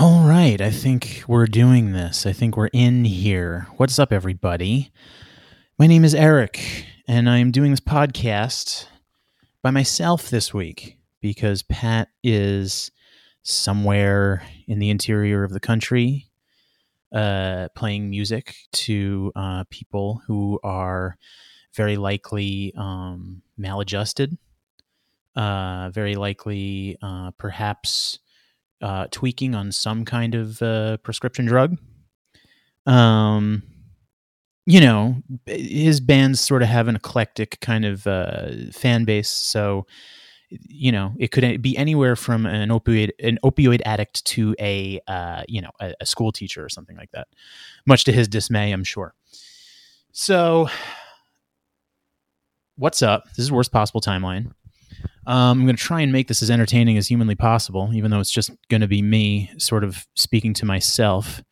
All right, I think we're doing this. I think we're in here. What's up, everybody? My name is Eric, and I'm doing this podcast by myself this week because Pat is somewhere in the interior of the country uh, playing music to uh, people who are very likely um, maladjusted, uh, very likely uh, perhaps uh, tweaking on some kind of uh, prescription drug. Um, you know, his bands sort of have an eclectic kind of uh, fan base, so you know it could be anywhere from an opioid an opioid addict to a uh, you know a, a school teacher or something like that. Much to his dismay, I'm sure. So, what's up? This is worst possible timeline. Um, I'm going to try and make this as entertaining as humanly possible, even though it's just going to be me sort of speaking to myself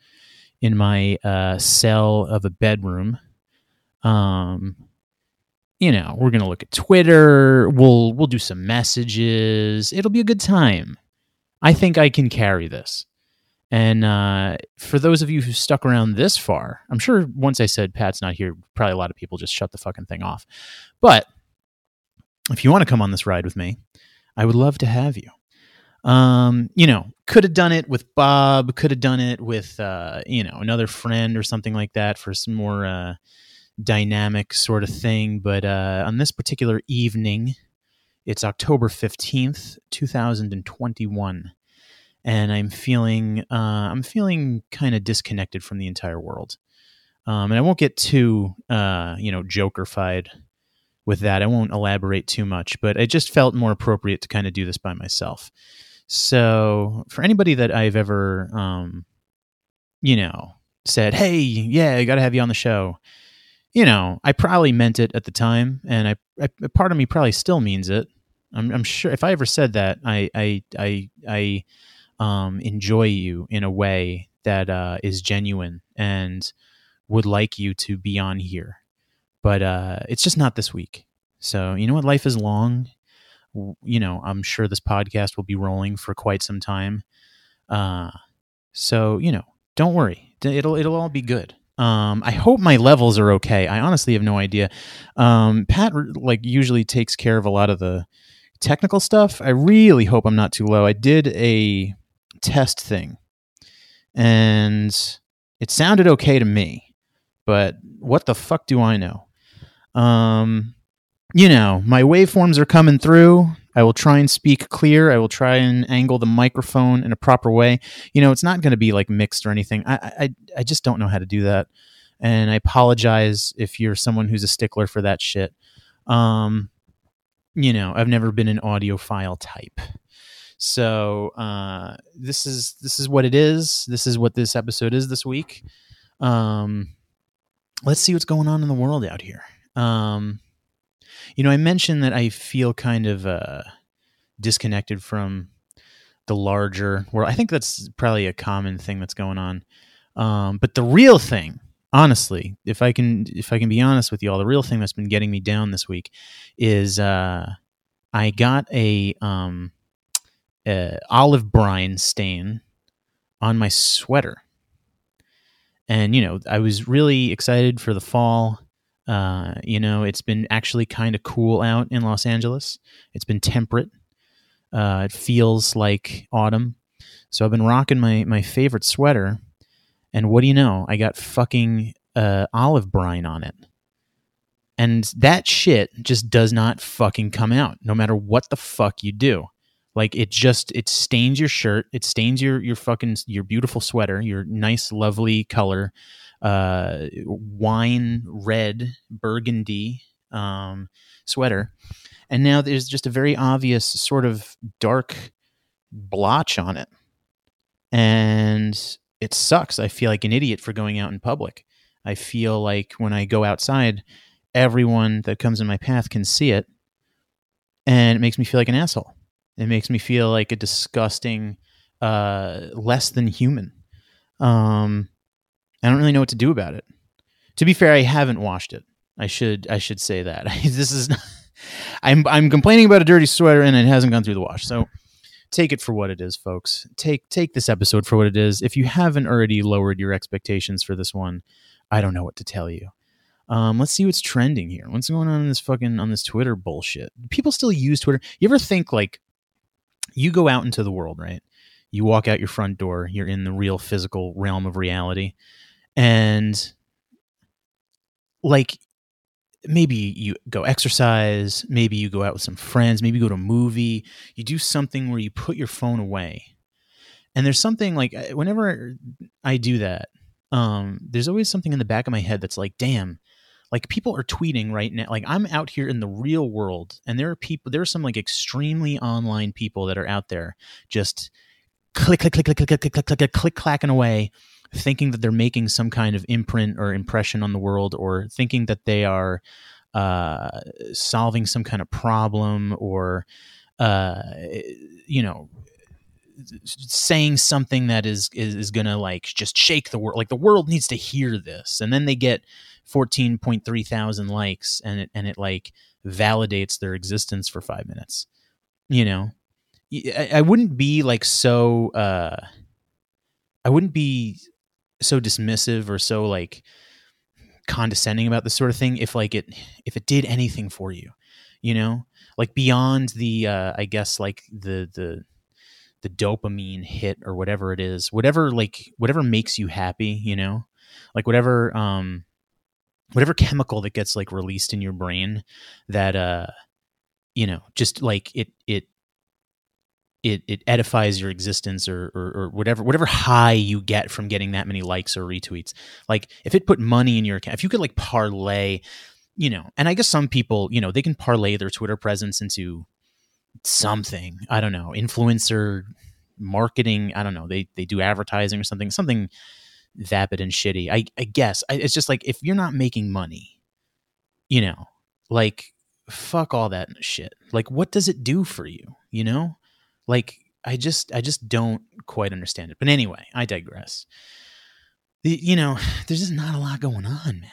in my uh, cell of a bedroom. Um, you know, we're going to look at Twitter. We'll we'll do some messages. It'll be a good time. I think I can carry this. And uh, for those of you who stuck around this far, I'm sure once I said Pat's not here, probably a lot of people just shut the fucking thing off. But if you want to come on this ride with me, I would love to have you. Um, you know, could have done it with Bob, could have done it with, uh, you know, another friend or something like that for some more uh, dynamic sort of thing. But uh, on this particular evening, it's October 15th, 2021. And I'm feeling, uh, I'm feeling kind of disconnected from the entire world. Um, and I won't get too, uh, you know, jokerfied with that. I won't elaborate too much, but it just felt more appropriate to kind of do this by myself. So, for anybody that I've ever, um, you know, said, "Hey, yeah, I got to have you on the show," you know, I probably meant it at the time, and I, I part of me probably still means it. I'm, I'm, sure if I ever said that, I, I, I, I um, enjoy you in a way that uh, is genuine and would like you to be on here but uh, it's just not this week. So you know what? Life is long. You know, I'm sure this podcast will be rolling for quite some time. Uh, so you know, don't worry. It'll it'll all be good. Um, I hope my levels are okay. I honestly have no idea. Um, Pat like usually takes care of a lot of the technical stuff. I really hope I'm not too low. I did a test thing, and it sounded okay to me, but what the fuck do I know? Um, you know, my waveforms are coming through. I will try and speak clear. I will try and angle the microphone in a proper way. You know, it's not going to be like mixed or anything. I, I, I just don't know how to do that. And I apologize if you're someone who's a stickler for that shit. Um, you know, I've never been an audiophile type. So uh, this is this is what it is. This is what this episode is this week. Um, let's see what's going on in the world out here. Um, you know, I mentioned that I feel kind of uh, disconnected from the larger world. I think that's probably a common thing that's going on. Um, but the real thing, honestly, if I can, if I can be honest with you all, the real thing that's been getting me down this week is uh, I got a, um, a olive brine stain on my sweater, and you know, I was really excited for the fall. Uh, you know, it's been actually kind of cool out in Los Angeles. It's been temperate. Uh, it feels like autumn. So I've been rocking my my favorite sweater, and what do you know? I got fucking uh, olive brine on it, and that shit just does not fucking come out, no matter what the fuck you do. Like it just it stains your shirt, it stains your your fucking your beautiful sweater, your nice lovely color, uh, wine red burgundy um, sweater, and now there's just a very obvious sort of dark blotch on it, and it sucks. I feel like an idiot for going out in public. I feel like when I go outside, everyone that comes in my path can see it, and it makes me feel like an asshole. It makes me feel like a disgusting, uh, less than human. Um, I don't really know what to do about it. To be fair, I haven't washed it. I should I should say that this is. Not, I'm I'm complaining about a dirty sweater and it hasn't gone through the wash. So take it for what it is, folks. Take take this episode for what it is. If you haven't already lowered your expectations for this one, I don't know what to tell you. Um, let's see what's trending here. What's going on in this fucking on this Twitter bullshit? People still use Twitter. You ever think like you go out into the world, right? You walk out your front door, you're in the real physical realm of reality. And like maybe you go exercise, maybe you go out with some friends, maybe you go to a movie, you do something where you put your phone away. And there's something like whenever I do that, um, there's always something in the back of my head that's like, damn, like people are tweeting right now like i'm out here in the real world and there are people there are some like extremely online people that are out there just click click click click click click click click click click, clacking away thinking that they're making some kind of imprint or impression on the world or thinking that they are uh, solving some kind of problem or uh, you know saying something that is is, is gonna like just shake the world like the world needs to hear this. And then they get 14.3 thousand likes and it and it like validates their existence for five minutes. You know? I, I wouldn't be like so uh i wouldn't be so dismissive or so like condescending about this sort of thing if like it if it did anything for you you know? Like beyond the uh i guess like the the the dopamine hit or whatever it is whatever like whatever makes you happy you know? Like whatever um whatever chemical that gets like released in your brain that uh you know just like it it it it edifies your existence or, or, or whatever whatever high you get from getting that many likes or retweets like if it put money in your account if you could like parlay you know and i guess some people you know they can parlay their twitter presence into something i don't know influencer marketing i don't know they they do advertising or something something vapid and shitty. I, I guess I, it's just like if you're not making money, you know, like fuck all that shit. Like, what does it do for you? You know, like I just I just don't quite understand it. But anyway, I digress. The, you know, there's just not a lot going on, man.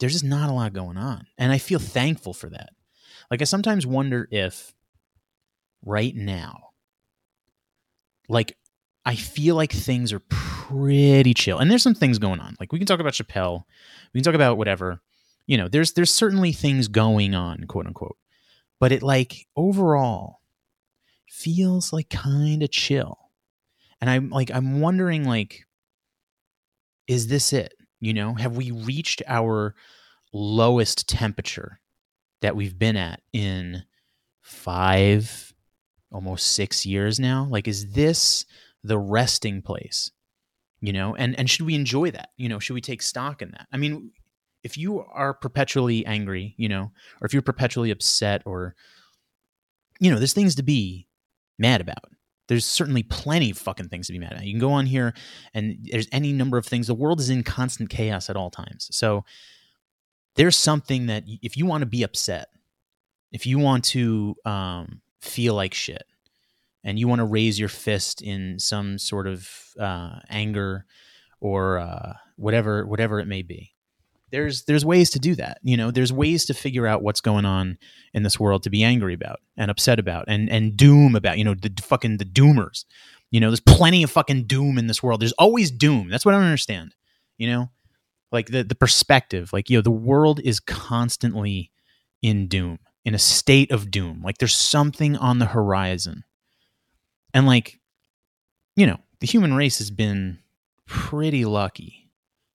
There's just not a lot going on, and I feel thankful for that. Like I sometimes wonder if right now, like I feel like things are pretty chill. And there's some things going on. Like we can talk about Chappelle, we can talk about whatever. You know, there's there's certainly things going on, quote unquote. But it like overall feels like kind of chill. And I'm like I'm wondering like is this it? You know, have we reached our lowest temperature that we've been at in 5 almost 6 years now? Like is this the resting place you know and and should we enjoy that you know should we take stock in that i mean if you are perpetually angry you know or if you're perpetually upset or you know there's things to be mad about. There's certainly plenty of fucking things to be mad about. You can go on here and there's any number of things. The world is in constant chaos at all times. So there's something that if you want to be upset if you want to um, feel like shit and you want to raise your fist in some sort of uh, anger or uh, whatever whatever it may be there's there's ways to do that you know? There's ways to figure out what's going on in this world to be angry about and upset about and and doom about you know the fucking the doomers. You know there's plenty of fucking doom in this world. There's always doom. That's what i don't understand you know? Like the the perspective like you know the world is constantly in doom in a state of doom. Like there's something on the horizon. And like, you know, the human race has been pretty lucky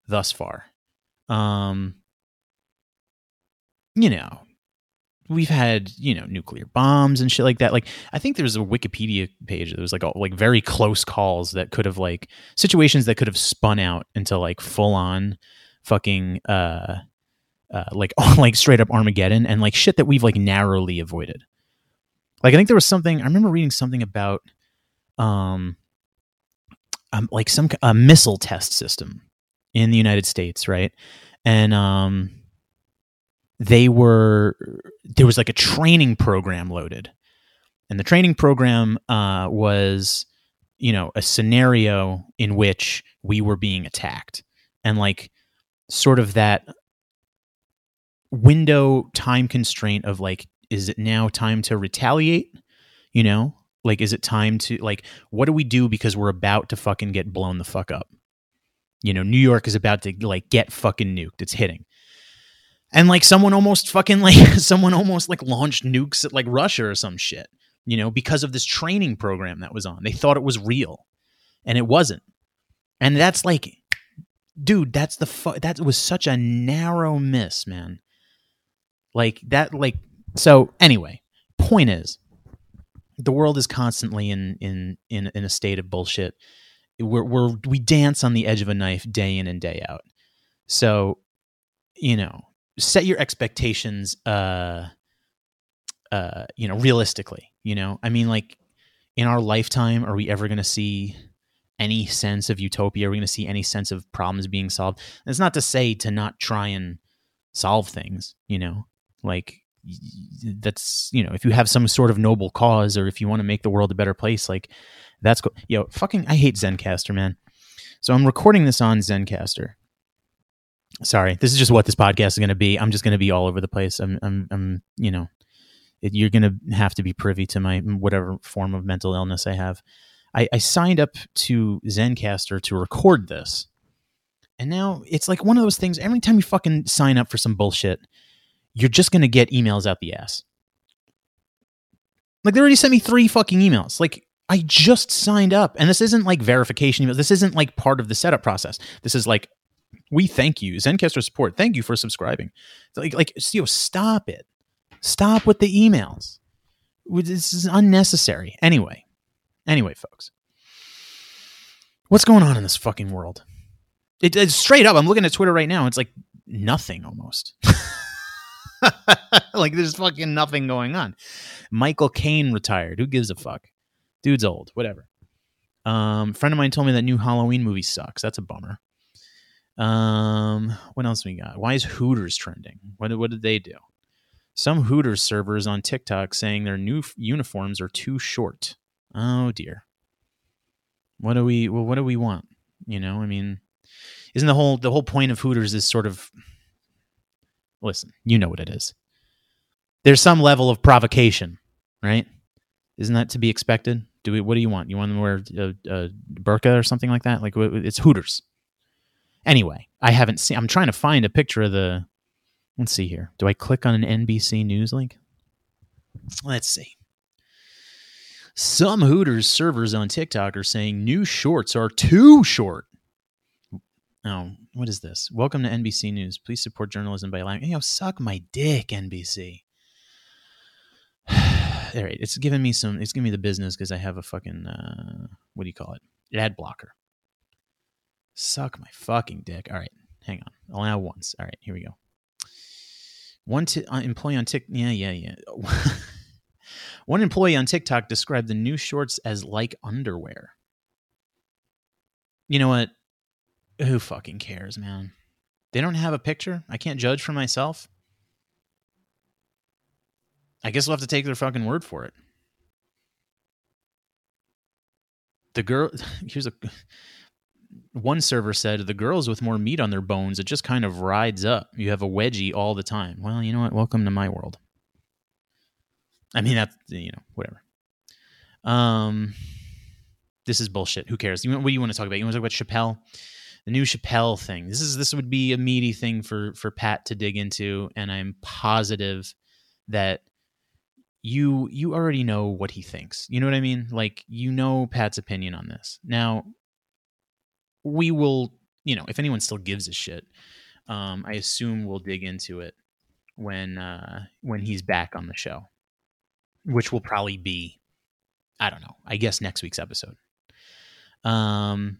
thus far. Um, you know, we've had you know nuclear bombs and shit like that. Like i think there's a wikipedia page that was like all, like very close calls that could have like situations that could have spun out into like full on fucking uh uh like like straight up armageddon and like shit that we've like narrowly avoided. Like i think there was something i remember reading something about um um like some a missile test system in the united states right? And um they were there was like a training program loaded. And the training program uh, was you know a scenario in which we were being attacked. And like sort of that window time constraint of like is it now time to retaliate? You know? Like is it time to like what do we do because we're about to fucking get blown the fuck up you know new york is about to like get fucking nuked it's hitting and like someone almost fucking like someone almost like launched nukes at like Russia or some shit, you know, because of this training program that was on. They thought it was real, and it wasn't. And that's like, dude, that's the fu- that was such a narrow miss, man. Like that, like so. Anyway, point is, the world is constantly in in in in a state of bullshit. We're, we're we dance on the edge of a knife day in and day out. So, you know, set your expectations uh uh you know realistically you know? I mean like in our lifetime are we ever going to see any sense of utopia? Are we going to see any sense of problems being solved? And it's not to say to not try and solve things you know? Like that's you know if you have some sort of noble cause or if you want to make the world a better place like that's cool yo fucking i hate zencastr man so i'm recording this on zencastr sorry, this is just what this podcast is going to be. I'm just going to be all over the place. I'm, I'm, I'm you know, it, you're going to have to be privy to my whatever form of mental illness I have. I, I signed up to Zencastr to record this. And now it's like one of those things. Every time you fucking sign up for some bullshit, you're just going to get emails out the ass. Like they already sent me three fucking emails. Like I just signed up, and this isn't like verification emails. This isn't like part of the setup process. This is like we thank you, Zencastr support. Thank you for subscribing. Like, like, know, stop it. Stop with the emails. This is unnecessary. Anyway, anyway, folks, what's going on in this fucking world? It, it's straight up. I'm looking at Twitter right now. It's like nothing almost. like there's fucking nothing going on. Michael Caine retired. Who gives a fuck? Dude's old. Whatever. Um, friend of mine told me that new Halloween movie sucks. That's a bummer. Um, what else we got? Why is Hooters trending? What what did they do? Some Hooters servers on TikTok saying their new f- uniforms are too short. Oh dear. What do we well what do we want? You know, I mean, isn't the whole the whole point of Hooters is sort of listen, you know what it is. There's some level of provocation, right? Isn't that to be expected? Do we? What do you want? You want them to wear a, a burqa or something like that? Like it's Hooters. Anyway, I haven't seen. I'm trying to find a picture of the. Let's see here. Do I click on an NBC News link? Let's see. Some Hooters servers on TikTok are saying new shorts are too short. Oh, what is this? Welcome to NBC News. Please support journalism by allowing. You know, suck my dick, NBC. All right, it's giving me some. It's giving me the business because I have a fucking. Uh, what do you call it? Ad blocker. Suck my fucking dick. All right, hang on. Allow once. All right, here we go. One t- uh, employee on TikTok. Yeah, yeah, yeah. One employee on TikTok described the new shorts as like underwear. You know what? Who fucking cares, man? They don't have a picture. I can't judge for myself. I guess we'll have to take their fucking word for it. The girl, here's a one server said the girls with more meat on their bones, it just kind of rides up. You have a wedgie all the time. Well, you know what? Welcome to my world. I mean, that's, you know, whatever. Um, this is bullshit. Who cares? You, what do you want to talk about? You want to talk about Chappelle? The new Chappelle thing. This is this would be a meaty thing for for Pat to dig into, and I'm positive that you you already know what he thinks. You know what I mean? Like you know Pat's opinion on this. Now, we will, you know, if anyone still gives a shit, um, I assume we'll dig into it when uh, when he's back on the show, which will probably be, I don't know, I guess next week's episode. Um,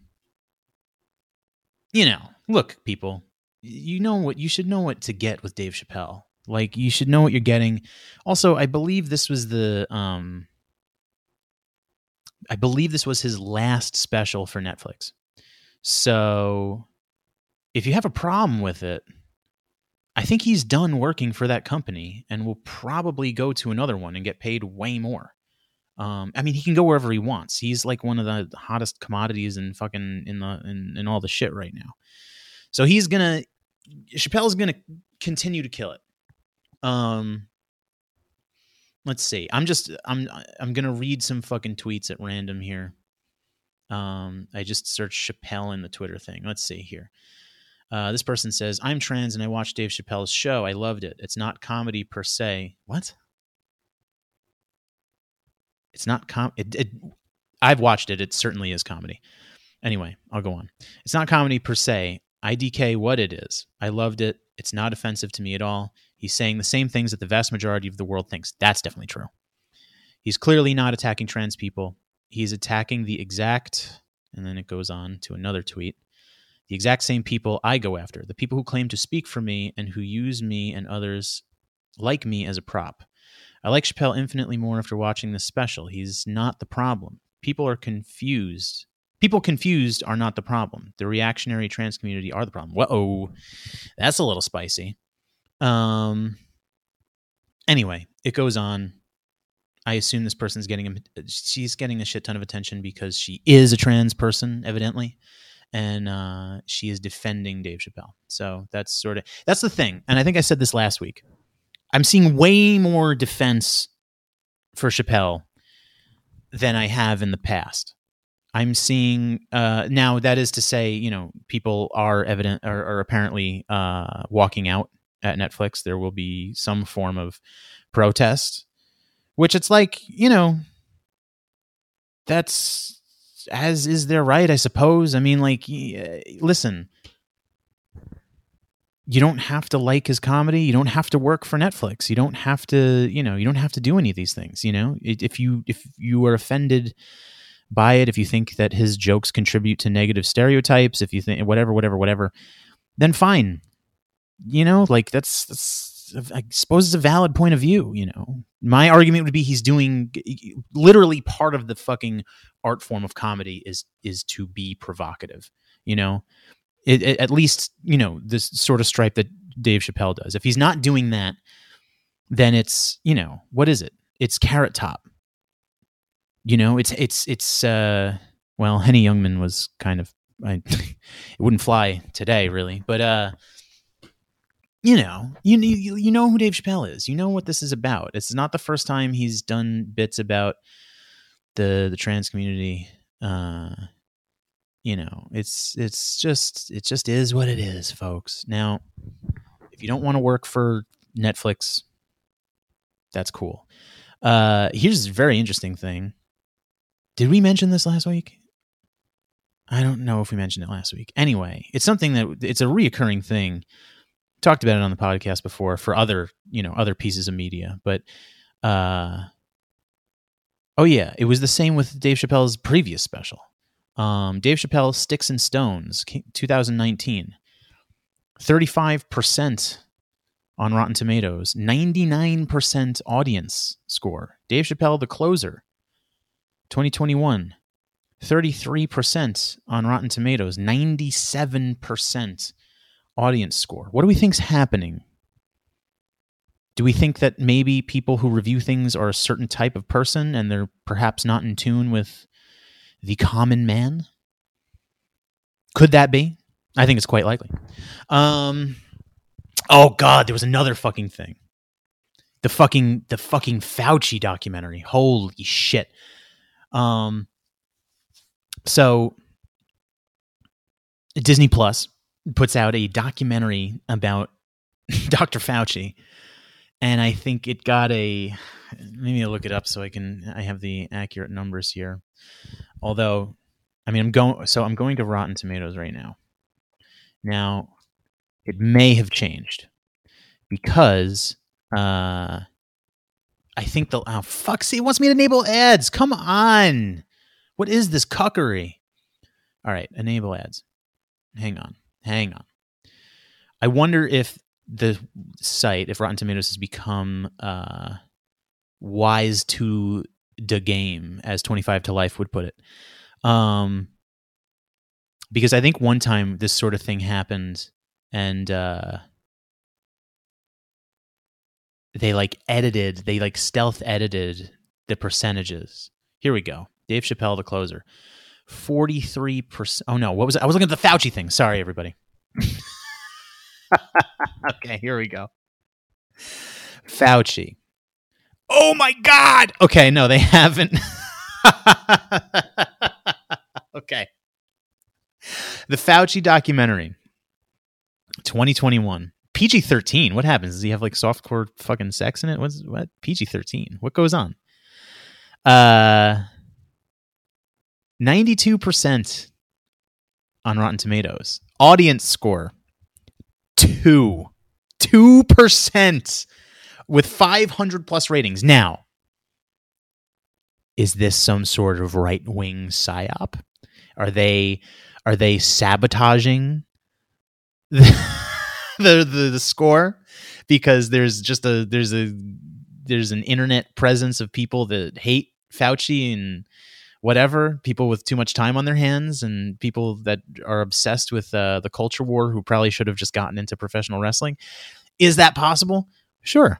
you know, look, people, you know what you should know what to get with Dave Chappelle. Like you should know what you're getting. Also, I believe this was the um I believe this was his last special for Netflix. So if you have a problem with it, I think he's done working for that company and will probably go to another one and get paid way more. Um, I mean, he can go wherever he wants. He's like one of the hottest commodities in fucking in the in, in all the shit right now. So he's gonna Chappelle's gonna continue to kill it. Um, let's see. I'm just I'm I'm gonna read some fucking tweets at random here. Um, I just searched Chappelle in the Twitter thing. Let's see here. Uh, this person says, I'm trans and I watched Dave Chappelle's show. I loved it. It's not comedy per se. What? It's not com. It, it, I've watched it. It certainly is comedy. Anyway, I'll go on. It's not comedy per se. IDK what it is. I loved it. It's not offensive to me at all. He's saying the same things that the vast majority of the world thinks. That's definitely true. He's clearly not attacking trans people. He's attacking the exact, and then it goes on to another tweet the exact same people I go after, the people who claim to speak for me and who use me and others like me as a prop. I like Chappelle infinitely more after watching this special. He's not the problem. People are confused. People confused are not the problem. The reactionary trans community are the problem. Whoa, that's a little spicy. Um. Anyway, it goes on. I assume this person's getting a, she's getting a shit ton of attention because she is a trans person, evidently and uh, she is defending Dave Chappelle. So that's sort of that's the thing. And I think I said this last week. I'm seeing way more defense for Chappelle than I have in the past. I'm seeing uh, now. That is to say, you know, people are evident or, are apparently uh, walking out at Netflix. There will be some form of protest, which it's like, you know, that's as is their right, I suppose. I mean, like, uh, listen, you don't have to like his comedy. You don't have to work for Netflix. You don't have to, you know, you don't have to do any of these things. You know, if you if you are offended by it, if you think that his jokes contribute to negative stereotypes, if you think whatever, whatever, whatever, then fine. You know, like that's that's I suppose it's a valid point of view. You know, my argument would be he's doing literally part of the fucking art form of comedy is is to be provocative. You know, it, it, at least you know this sort of stripe that Dave Chappelle does. If he's not doing that, then it's you know what is it? It's Carrot Top. You know, it's it's it's uh well, Henny Youngman was kind of I it wouldn't fly today really, but uh you know, you, you you know who Dave Chappelle is. You know what this is about. It's not the first time he's done bits about the the trans community. Uh, you know, it's it's just it just is what it is, folks. Now, if you don't want to work for Netflix, that's cool. Uh, here's a very interesting thing. Did we mention this last week? I don't know if we mentioned it last week. Anyway, it's something that it's a reoccurring thing talked about it on the podcast before for other you know other pieces of media but uh oh yeah it was the same with dave chappelle's previous special. Um dave chappelle sticks and stones 2019 35% on rotten tomatoes 99% audience score. Dave chappelle the closer 2021 33% on rotten tomatoes 97% audience score. What do we think's happening? Do we think that maybe people who review things are a certain type of person and they're perhaps not in tune with the common man? Could that be? I think it's quite likely. Um, oh God, there was another fucking thing. The fucking the fucking Fauci documentary. Holy shit. Um, so Disney Plus puts out a documentary about Dr. Fauci, and I think it got a. Maybe I'll look it up so I can. I have the accurate numbers here. Although, I mean, I'm going. So I'm going to Rotten Tomatoes right now. Now, it may have changed because uh, I think the oh fuck, see, it wants me to enable ads. Come on, what is this cuckery? All right, enable ads. Hang on, hang on. I wonder if the site, if Rotten Tomatoes has become uh, wise to the game, as 25 to Life would put it. Um, because I think one time this sort of thing happened and uh, they like edited, they like stealth edited the percentages. Here we go. Dave Chappelle, the closer. 43%. Oh no, what was it? I was looking at the Fauci thing. Sorry, everybody. okay, here we go. Fauci. Oh my God. Okay, no, they haven't. okay. The Fauci documentary, 2021. PG 13. What happens? Does he have like softcore fucking sex in it? What's what? PG 13. What goes on? Uh, 92% on Rotten Tomatoes. Audience score, two. 2% with 500 plus ratings. Now, is this some sort of right wing psyop? Are they are they sabotaging the, the, the the score because there's just a there's a there's an internet presence of people that hate Fauci and whatever people with too much time on their hands and people that are obsessed with uh, the culture war who probably should have just gotten into professional wrestling. Is that possible? Sure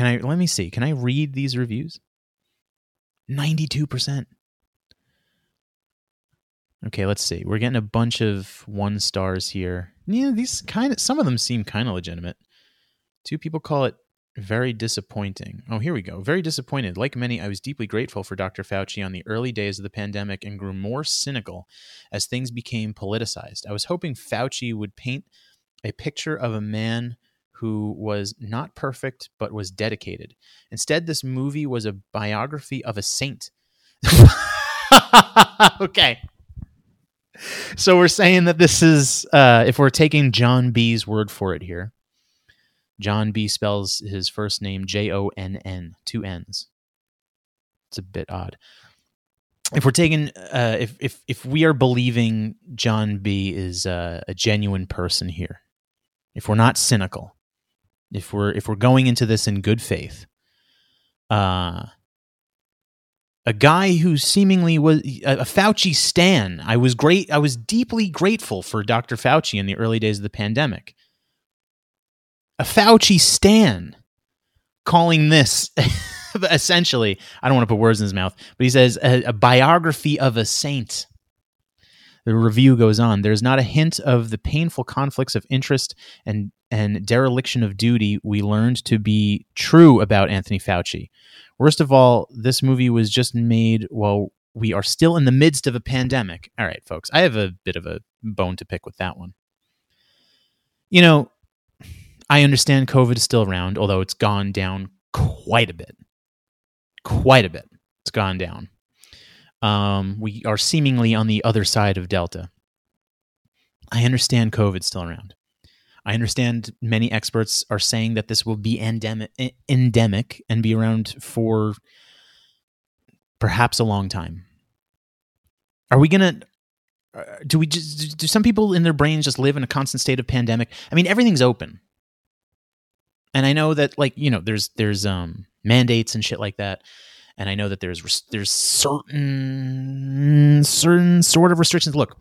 Can I let me see? Can I read these reviews? 92%. Okay, let's see. We're getting a bunch of one stars here. Yeah, these kind of some of them seem kind of legitimate. Two people call it very disappointing. Oh, here we go. Very disappointed. Like many, I was deeply grateful for Dr. Fauci on the early days of the pandemic and grew more cynical as things became politicized. I was hoping Fauci would paint a picture of a man who was not perfect but was dedicated. Instead, this movie was a biography of a saint. okay. So we're saying that this is, uh, if we're taking John B's word for it here, John B spells his first name J O N N, two N's. It's a bit odd. If we're taking, uh, if if if we are believing John B is uh, a genuine person here, if we're not cynical, if we're if we're going into this in good faith, uh, a guy who seemingly was a, Fauci stan. I was great. I was deeply grateful for Dr. Fauci in the early days of the pandemic. A Fauci stan calling this essentially, I don't want to put words in his mouth, but he says a, a biography of a saint. The review goes on. There's not a hint of the painful conflicts of interest and, and dereliction of duty we learned to be true about Anthony Fauci. Worst of all, this movie was just made while we are still in the midst of a pandemic. All right, folks, I have a bit of a bone to pick with that one. You know, I understand COVID is still around, although it's gone down quite a bit. Quite a bit. It's gone down um, we are seemingly on the other side of Delta. I understand COVID's still around. I understand many experts are saying that this will be endemic, endemic and be around for perhaps a long time. Are we going to uh, do we just do some people in their brains just live in a constant state of pandemic? I mean, everything's open. And I know that like, you know, there's there's um mandates and shit like that and I know that there's there's certain certain sort of restrictions. Look,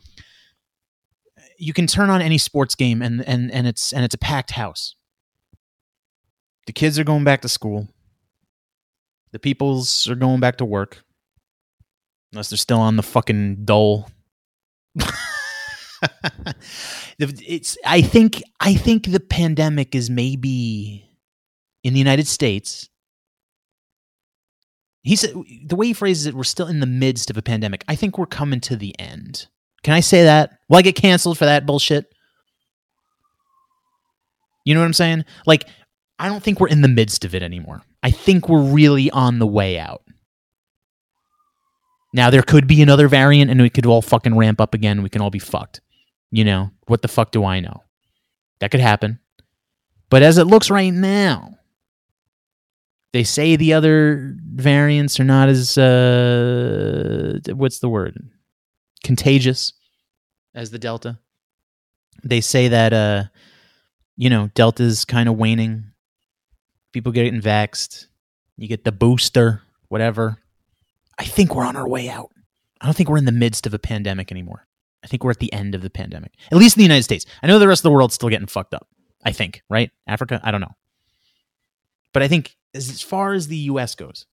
you can turn on any sports game and and and it's and it's a packed house. The kids are going back to school. The peoples are going back to work. Unless they're still on the fucking dole. it's I think I think the pandemic is maybe in the United States. He said the way he phrases it, we're still in the midst of a pandemic. I think we're coming to the end. Can I say that? Will I get canceled for that bullshit? You know what I'm saying? Like, I don't think we're in the midst of it anymore. I think we're really on the way out. Now there could be another variant and we could all fucking ramp up again. We can all be fucked. You know, what the fuck do I know? That could happen. But as it looks right now, they say the other variants are not as uh what's the word? contagious as the delta. They say that uh you know, delta's kind of waning. People getting vaxxed. You get the booster, whatever. I think we're on our way out. I don't think we're in the midst of a pandemic anymore. I think we're at the end of the pandemic, at least in the United States. I know the rest of the world's still getting fucked up. I think, right? Africa, I don't know. But I think as far as the US goes,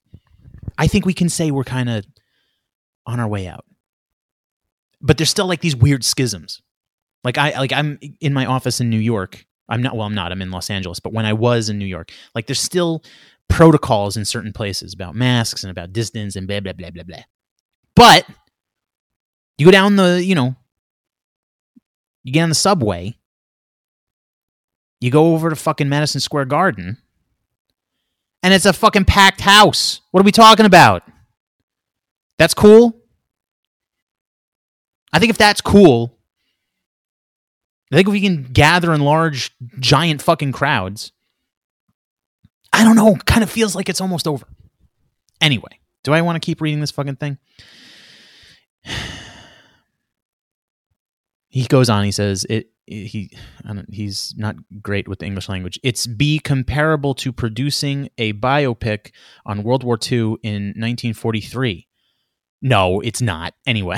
I think we can say we're kind of on our way out. But there's still like these weird schisms. Like I like I'm in my office in New York. I'm not well, I'm not. I'm in Los Angeles, but when I was in New York, like there's still protocols in certain places about masks and about distance and blah blah blah blah blah. But you go down the, you know, you get on the subway, you go over to fucking Madison Square Garden, and it's a fucking packed house. What are we talking about? That's cool. I think if that's cool, I think if we can gather in large, giant fucking crowds, I don't know, kind of feels like it's almost over. Anyway, do I want to keep reading this fucking thing? He goes on. He says it. He he's not great with the English language. It's be comparable to producing a biopic on World War II in 1943. No, it's not. Anyway,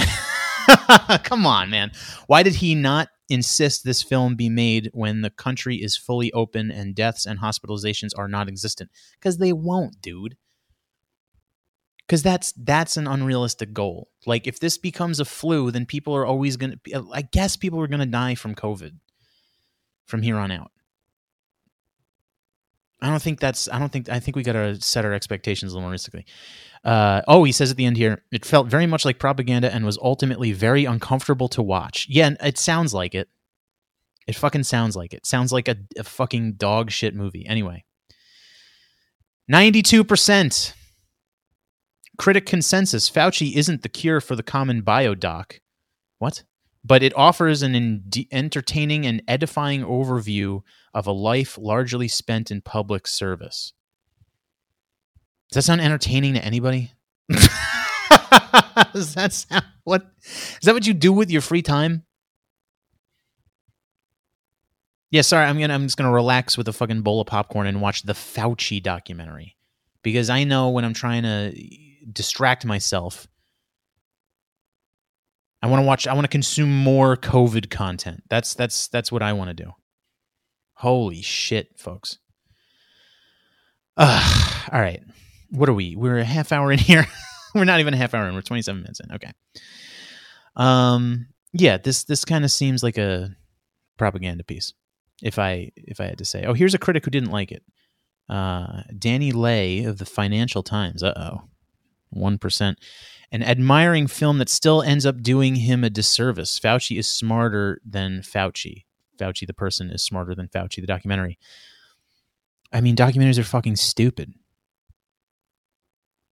come on, man. Why did he not insist this film be made when the country is fully open and deaths and hospitalizations are not existent? Because they won't, dude because that's that's an unrealistic goal. Like if this becomes a flu, then people are always going to. I guess people are going to die from COVID from here on out. I don't think that's. I don't think. I think we got to set our expectations a little realistically. Uh, oh, he says at the end here, it felt very much like propaganda and was ultimately very uncomfortable to watch. Yeah, it sounds like it. It fucking sounds like it. Sounds like a, a fucking dog shit movie. Anyway, ninety-two percent Critic consensus Fauci isn't the cure for the common biodoc. What? But it offers an in- entertaining and edifying overview of a life largely spent in public service. Does that sound entertaining to anybody? Does that sound what? Is that what you do with your free time? Yeah, sorry, I'm gonna I'm just gonna relax with a fucking bowl of popcorn and watch the Fauci documentary. Because I know when I'm trying to distract myself. I want to watch I want to consume more COVID content. That's that's that's what I want to do. Holy shit, folks. Uh, all right. What are we? We're a half hour in here. we're not even a half hour in. We're 27 minutes in. Okay. Um yeah, this this kind of seems like a propaganda piece. If I if I had to say. Oh, here's a critic who didn't like it. Uh Danny Leigh of the Financial Times. Uh-oh. 1%. An admiring film that still ends up doing him a disservice. Fauci is smarter than Fauci. Fauci, the person, is smarter than Fauci, the documentary. I mean, documentaries are fucking stupid.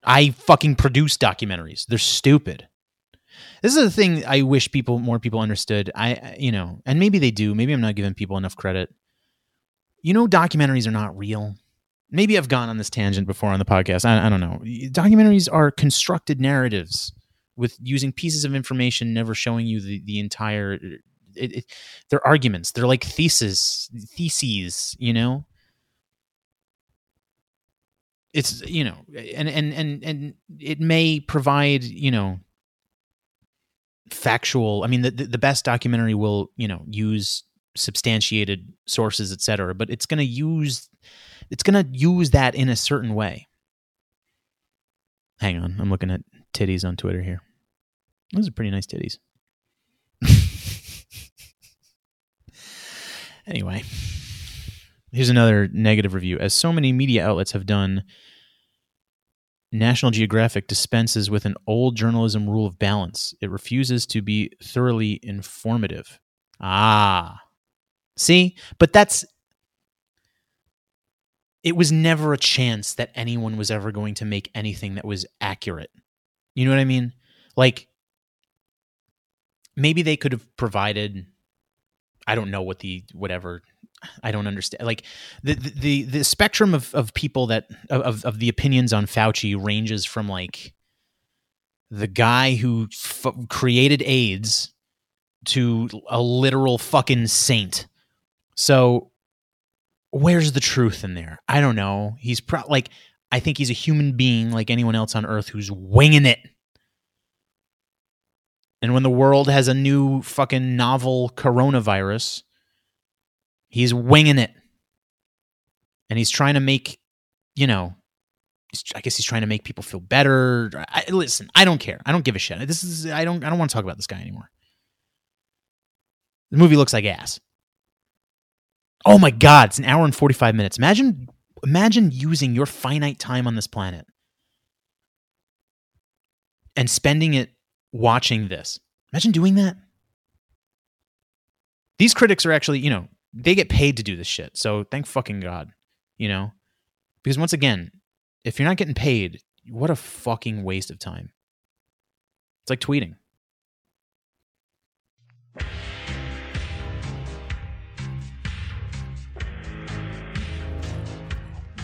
I fucking produce documentaries. They're stupid. This is the thing I wish people, more people understood. I, you know, and maybe they do. Maybe I'm not giving people enough credit. You know, documentaries are not real maybe I've gone on this tangent before on the podcast. I, I don't know. Documentaries are constructed narratives with using pieces of information, never showing you the, the entire. Uh, it, it, they're arguments. They're like theses, theses. You know. It's you know, and and and and it may provide you know factual. I mean, the the best documentary will you know use substantiated sources, etc. But it's going to use it's going to use that in a certain way. Hang on, I'm looking at titties on Twitter here. Those are pretty nice titties. Anyway, here's another negative review. As so many media outlets have done, National Geographic dispenses with an old journalism rule of balance. It refuses to be thoroughly informative. Ah. See? But that's. It was never a chance that anyone was ever going to make anything that was accurate. You know what I mean? Like, maybe they could have provided. I don't know what the whatever I don't understand. Like the the the spectrum of of people that of of the opinions on Fauci ranges from like the guy who f- created AIDS to a literal fucking saint. So where's the truth in there? I don't know. He's pro- like I think he's a human being like anyone else on earth who's winging it. And when the world has a new fucking novel coronavirus, He's winging it. And he's trying to make, you know, I guess he's trying to make people feel better. I, listen, I don't care. I don't give a shit. This is I don't I don't want to talk about this guy anymore. The movie looks like ass. Oh my god, it's an hour and 45 minutes. Imagine imagine using your finite time on this planet and spending it watching this. Imagine doing that. These critics are actually, you know, they get paid to do this shit. So thank fucking God, you know? Because once again, if you're not getting paid, what a fucking waste of time. It's like tweeting.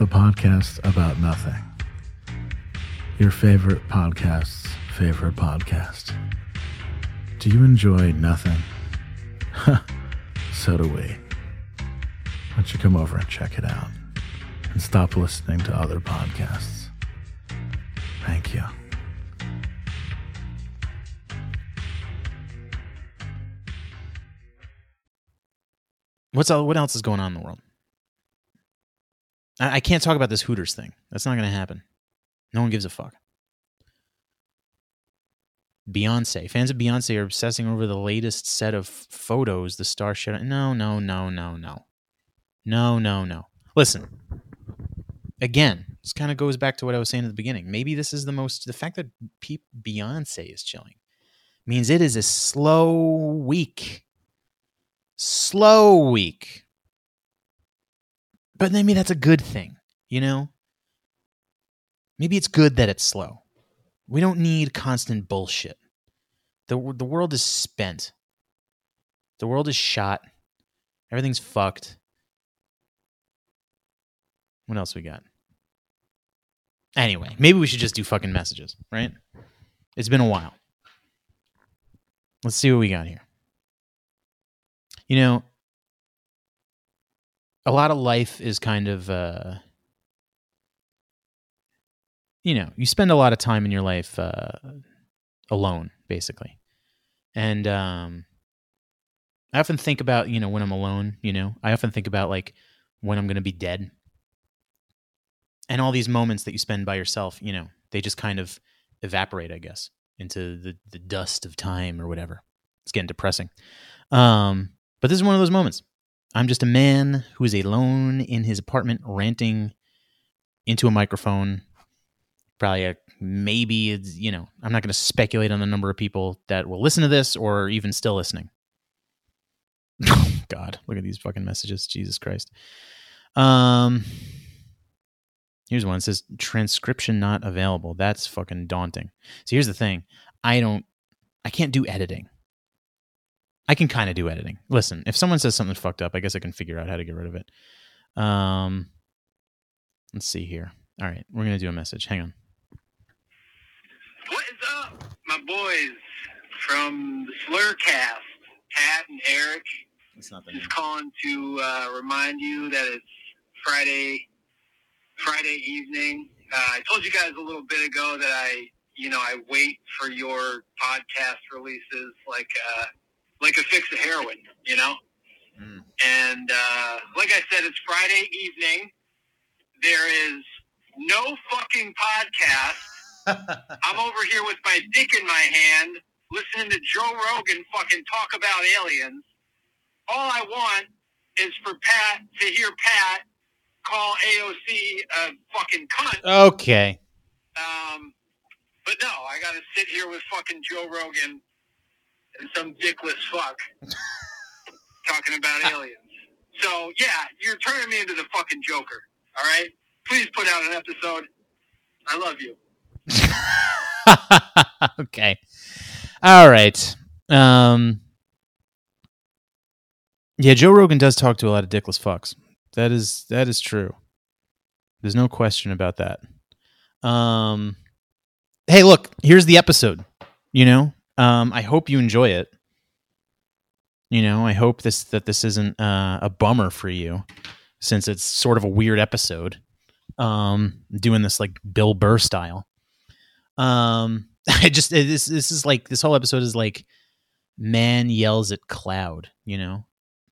The podcast about nothing. Your favorite podcast's favorite podcast. Do you enjoy nothing? so do we. Why don't you come over and check it out and stop listening to other podcasts? Thank you. What's what else is going on in the world? I, I can't talk about this Hooters thing. That's not going to happen. No one gives a fuck. Beyonce. Fans of Beyonce are obsessing over the latest set of photos the star shared. No, no, no, no, no. No, no, no. Listen, again, this kind of goes back to what I was saying at the beginning. Maybe this is the most, the fact that Pe- Beyonce is chilling means it is a slow week. Slow week. But maybe that's a good thing, you know? Maybe it's good that it's slow. We don't need constant bullshit. The, the world is spent. The world is shot. Everything's fucked. What else we got? Anyway, maybe we should just do fucking messages, right? It's been a while. Let's see what we got here. You know, a lot of life is kind of uh you know, you spend a lot of time in your life uh alone basically. And um I often think about, you know, when I'm alone, you know, I often think about like when I'm going to be dead and all these moments that you spend by yourself, you know, they just kind of evaporate, I guess, into the, the dust of time or whatever. It's getting depressing. Um, but this is one of those moments. I'm just a man who is alone in his apartment ranting into a microphone. Probably a maybe, it's, you know, I'm not going to speculate on the number of people that will listen to this or even still listening. God, look at these fucking messages. Jesus Christ. Um, Here's one. It says transcription not available. That's fucking daunting. So here's the thing. I don't I can't do editing. I can kind of do editing. Listen, if someone says something fucked up, I guess I can figure out how to get rid of it. Um let's see here. All right, we're gonna do a message. Hang on. What is up, my boys from the Slurcast? Pat and Eric, It's not the Just calling to uh, remind you that it's Friday, Friday evening. Uh, I told you guys a little bit ago that I, you know, I wait for your podcast releases like, uh, like a fix of heroin, you know. Mm. And uh, like I said, it's Friday evening. There is no fucking podcast. I'm over here with my dick in my hand, listening to Joe Rogan fucking talk about aliens. All I want is for Pat to hear Pat call AOC a fucking cunt. okay. Um, but no, I gotta sit here with fucking Joe Rogan and some dickless fuck talking about aliens. So yeah, you're turning me into the fucking Joker. All right, please put out an episode. I love you. okay. All right. Um Yeah, Joe Rogan does talk to a lot of dickless fucks. That is that is true. There's no question about that. Um Hey, look, here's the episode. You know? Um I hope you enjoy it. You know, I hope this that this isn't uh, a bummer for you since it's sort of a weird episode. Um doing this like Bill Burr style. Um, I just this this is like this whole episode is like man yells at cloud, you know,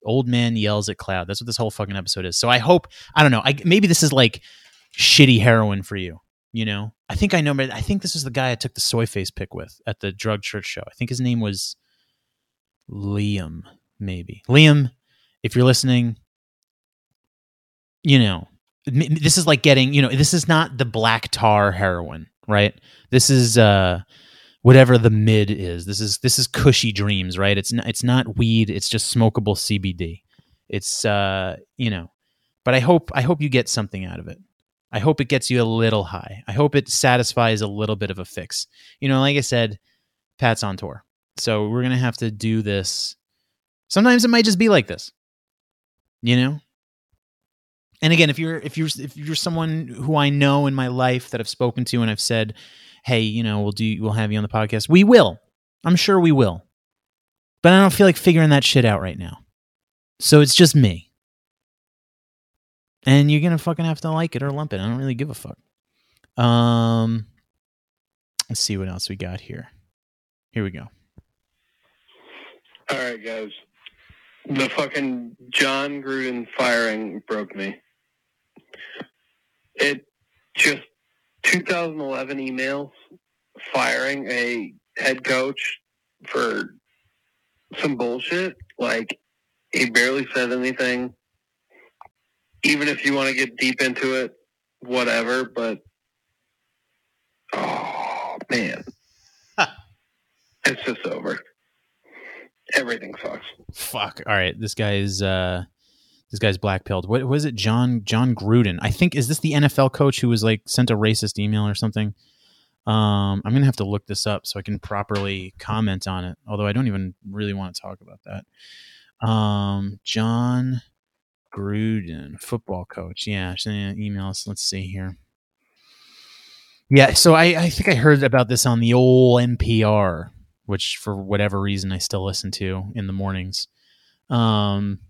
old man yells at cloud. That's what this whole fucking episode is. So I hope I don't know. I maybe this is like shitty heroin for you. You know, I think I know. I think this is the guy I took the soy face pic with at the drug church show. I think his name was Liam. Maybe Liam. If you're listening, you know, this is like getting. You know, this is not the black tar heroin, right? This is uh whatever the mid is. This is this is cushy dreams, right? It's not it's not weed, it's just smokable CBD. It's uh, you know, but I hope I hope you get something out of it. I hope it gets you a little high. I hope it satisfies a little bit of a fix. You know, like I said, Pat's on tour. So we're going to have to do this. Sometimes it might just be like this. You know? And again, if you're if you're if you're someone who I know in my life that I've spoken to and I've said, "Hey, you know, we'll do we'll have you on the podcast." We will. I'm sure we will. But I don't feel like figuring that shit out right now. So it's just me. And you're to fucking have to like it or lump it. I don't really give a fuck. Um let's see what else we got here. Here we go. All right, guys. The fucking Jon Gruden firing broke me. It just 2011 emails firing a head coach for some bullshit. Like he barely said anything. Even if you want to get deep into it, whatever. But oh man, it's just over. Everything sucks. Fuck. All right, this guy's uh this guy's black pilled. What was it? Jon Jon Gruden. I think is this the NFL coach who was like sent a racist email or something? Um, I'm gonna have to look this up so I can properly comment on it. Although I don't even really want to talk about that. Um, Jon Gruden, football coach. Yeah, send emails. Let's see here. Yeah, so I, I think I heard about this on the old NPR, which for whatever reason I still listen to in the mornings. Um,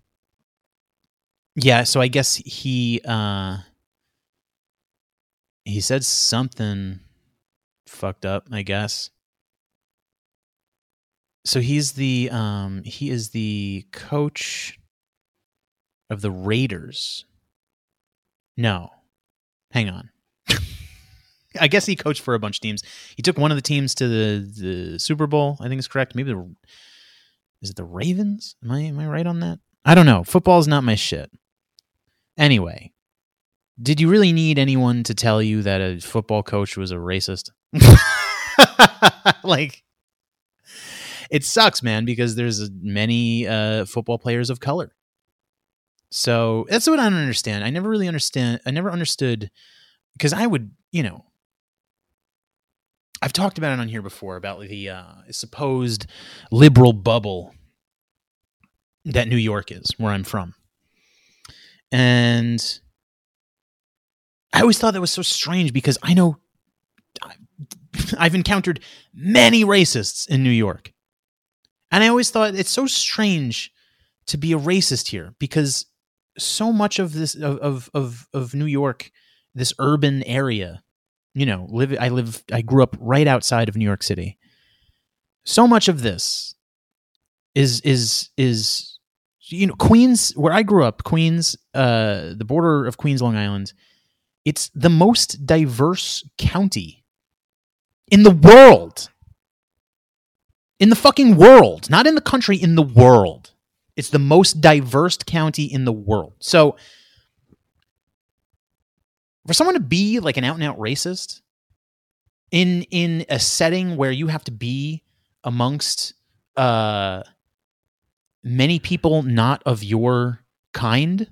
yeah, so I guess he uh, he said something fucked up. I guess. So he's the um, he is the coach of the Raiders. No, hang on. I guess he coached for a bunch of teams. He took one of the teams to the, the Super Bowl. I think is correct. Maybe the is it the Ravens? Am I am I right on that? I don't know. Football is not my shit. Anyway, did you really need anyone to tell you that a football coach was a racist? like, it sucks, man, because there's many uh, football players of color. So that's what I don't understand. I never really understand. I never understood because I would, you know, I've talked about it on here before about the uh, supposed liberal bubble that New York is, where I'm from. And I always thought that was so strange because I know I've encountered many racists in New York. And I always thought it's so strange to be a racist here because so much of this of of of, New York, this urban area, you know, live I live I grew up right outside of New York City. So much of this is is is you know Queens where I grew up, Queens, uh the border of Queens, Long Island, it's the most diverse county in the world. In the fucking world, not in the country, in the world. It's the most diverse county in the world. So for someone to be like an out and out racist in in a setting where you have to be amongst uh many people not of your kind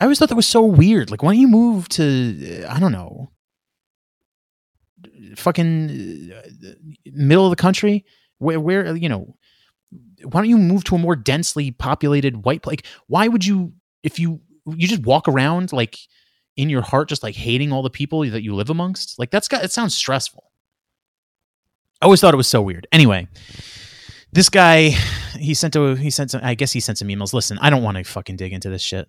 i always thought that was so weird like why don't you move to i don't know fucking uh, middle of the country where where you know why don't you move to a more densely populated white place like why would you if you you just walk around like in your heart just like hating all the people that you live amongst? Like that's got it sounds stressful. I always thought it was so weird. Anyway this guy he sent a he sent some i guess he sent some emails. Listen i don't want to fucking dig into this shit.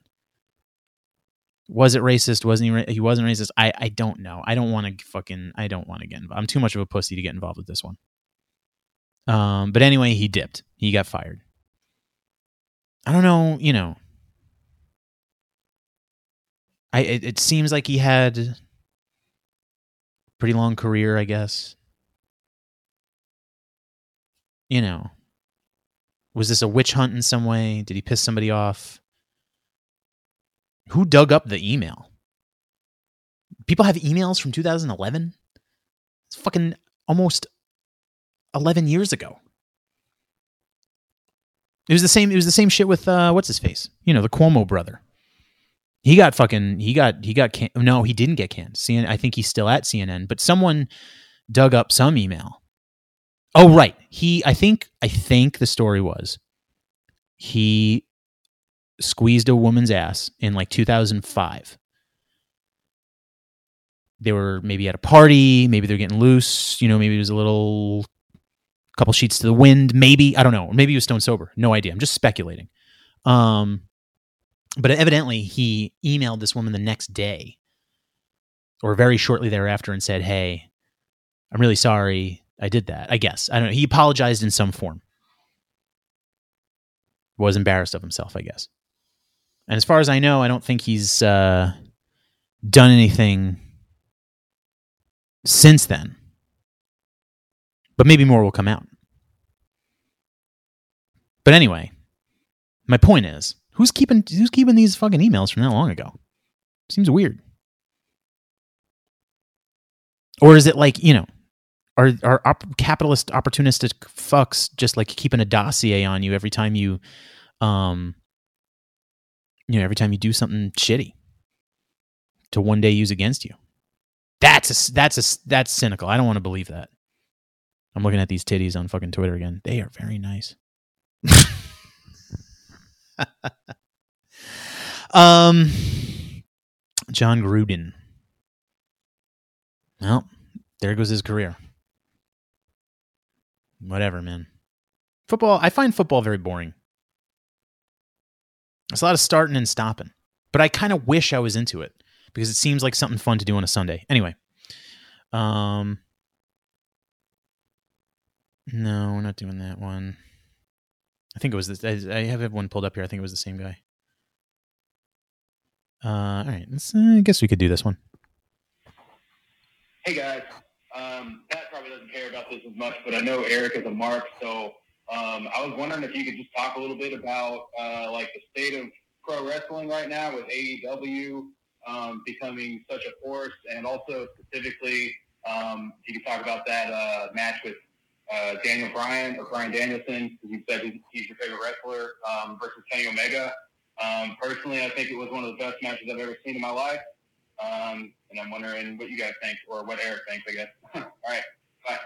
Was it racist? Wasn't he he wasn't racist? I i don't know. I don't want to fucking i don't want to get involved i'm too much of a pussy to get involved with this one um but anyway he dipped he got fired i don't know you know I it, it seems like he had pretty long career, I guess. You know, was this a witch hunt in some way? Did he piss somebody off? Who dug up the email? People have emails from 2011. It's fucking almost 11 years ago. It was the same. It was the same shit with uh, what's his face? You know, the Cuomo brother. He got fucking. He got. He got. Can- no, he didn't get canned. CNN. I think he's still at CNN. But someone dug up some email. Oh right. He. I think. I think the story was he squeezed a woman's ass in like 2005. They were maybe at a party. Maybe they're getting loose. You know. Maybe it was a little couple sheets to the wind. Maybe I don't know. Maybe he was stone sober. No idea. I'm just speculating. Um, but evidently he emailed this woman the next day or very shortly thereafter and said, "Hey, I'm really sorry I did that." I guess I don't know. He apologized in some form. Was embarrassed of himself, I guess. And as far as I know, I don't think he's uh, done anything since then. But maybe more will come out. But anyway, my point is, who's keeping who's keeping these fucking emails from that long ago? Seems weird. Or is it like, you know, are are op- capitalist opportunistic fucks just like keeping a dossier on you every time you um you know, every time you do something shitty to one day use against you? That's a, that's a, that's cynical. I don't want to believe that. I'm looking at these titties on fucking Twitter again. They are very nice. um, Jon Gruden. Well, there goes his career. Whatever, man. Football, I find football very boring. It's a lot of starting and stopping. But I kind of wish I was into it because it seems like something fun to do on a Sunday. Anyway, um, no, we're not doing that one. I think it was this. I have one pulled up here. I think it was the same guy. Uh, all right, uh, I guess we could do this one. Hey guys, um, Pat probably doesn't care about this as much, but I know Eric is a mark, so um, I was wondering if you could just talk a little bit about uh, like the state of pro wrestling right now with AEW um, becoming such a force, and also specifically um, you could talk about that uh, match with uh, Daniel Bryan or Bryan Danielson, because you said he's, your favorite wrestler um, versus Kenny Omega. Um, personally, I think it was one of the best matches I've ever seen in my life. Um, and I'm wondering what you guys think, or what Eric thinks, I guess. All right, bye.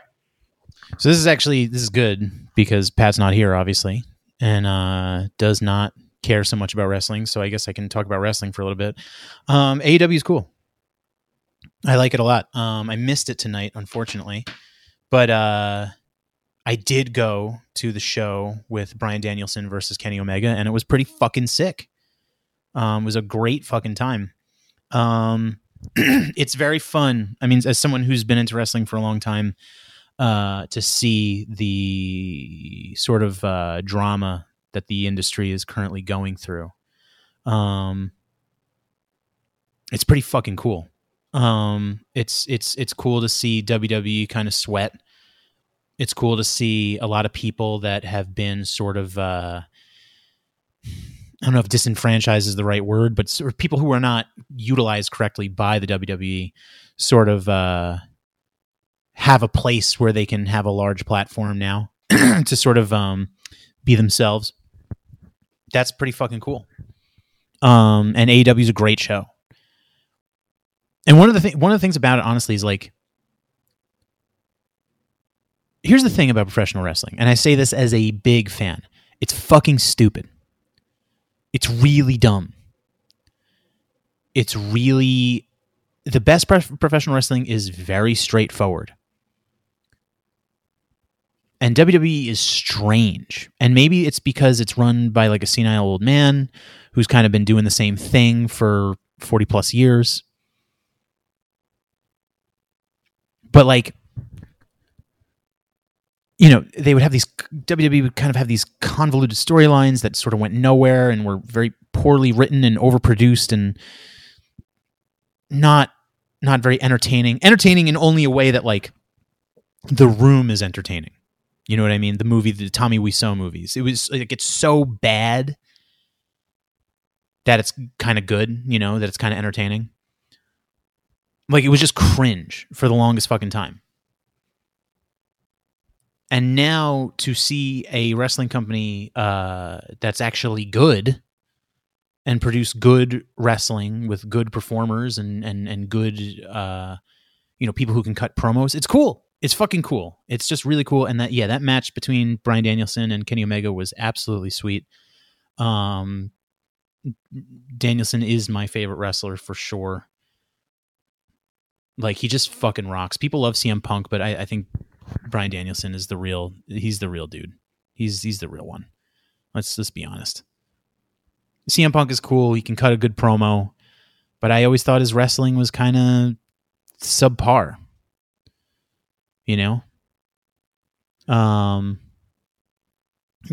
So this is actually this is good because Pat's not here, obviously, and uh, does not care so much about wrestling. So I guess I can talk about wrestling for a little bit. Um, AEW is cool. I like it a lot. Um, I missed it tonight, unfortunately, but uh, I did go to the show with Bryan Danielson versus Kenny Omega, and it was pretty fucking sick. Um, it was a great fucking time. Um, it's very fun. I mean, as someone who's been into wrestling for a long time, uh, to see the sort of uh, drama that the industry is currently going through, um, it's pretty fucking cool. Um, it's it's it's cool to see WWE kind of sweat it's cool to see a lot of people that have been sort of uh, I don't know if disenfranchised is the right word, but sort of people who are not utilized correctly by the WWE sort of uh, have a place where they can have a large platform now to sort of um, be themselves. That's pretty fucking cool. Um, and AEW is a great show. And one of the th- one of the things about it, honestly, is like here's the thing about professional wrestling, and I say this as a big fan it's fucking stupid. It's really dumb. It's really. The best professional wrestling is very straightforward. And WWE is strange. And maybe it's because it's run by like a senile old man who's kind of been doing the same thing for 40 plus years. But like you know, they would have these WWE would kind of have these convoluted storylines that sort of went nowhere and were very poorly written and overproduced and not not very entertaining. Entertaining in only a way that like the room is entertaining. You know what I mean? The movie, the Tommy Wiseau movies. It was like it's so bad that it's kind of good, you know, that it's kind of entertaining. Like it was just cringe for the longest fucking time. And now to see a wrestling company uh, that's actually good and produce good wrestling with good performers and and and good uh, you know people who can cut promos, it's cool. It's fucking cool. It's just really cool. And that yeah, that match between Bryan Danielson and Kenny Omega was absolutely sweet. Um, Danielson is my favorite wrestler for sure. Like he just fucking rocks. People love CM Punk, but I, I think Bryan Danielson is the real. He's the real dude. He's he's the real one. Let's just be honest. CM Punk is cool. He can cut a good promo, but I always thought his wrestling was kind of subpar. You know. Um.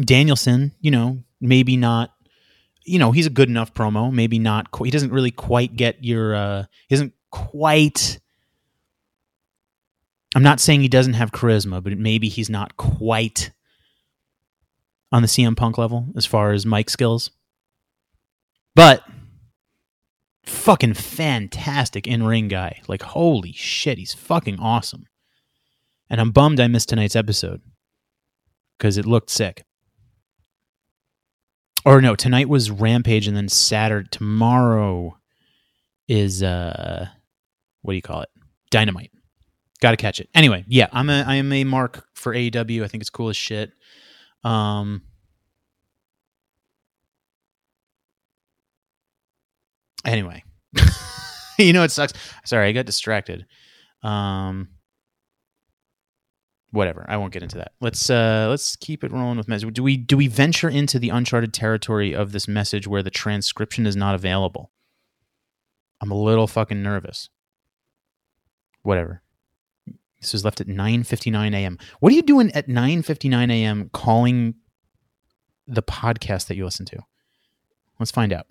Danielson, you know, maybe not. You know, he's a good enough promo. Maybe not. He doesn't really quite get your. uh He doesn't quite I'm not saying he doesn't have charisma, but maybe he's not quite on the CM Punk level as far as mic skills. But fucking fantastic in ring guy. Like, holy shit, he's fucking awesome. And I'm bummed I missed tonight's episode because it looked sick. Or no, tonight was Rampage, and then Saturday, tomorrow is, uh, what do you call it? Dynamite. Got to catch it. Anyway, yeah, I'm a I am a mark for AEW. I think it's cool as shit. Um, anyway, you know it sucks. Sorry, I got distracted. Um, whatever. I won't get into that. Let's uh let's keep it rolling with message. Do we do we venture into the uncharted territory of this message where the transcription is not available? I'm a little fucking nervous. Whatever. This was left at 9:59 a.m. What are you doing at 9:59 a.m. calling the podcast that you listen to? Let's find out.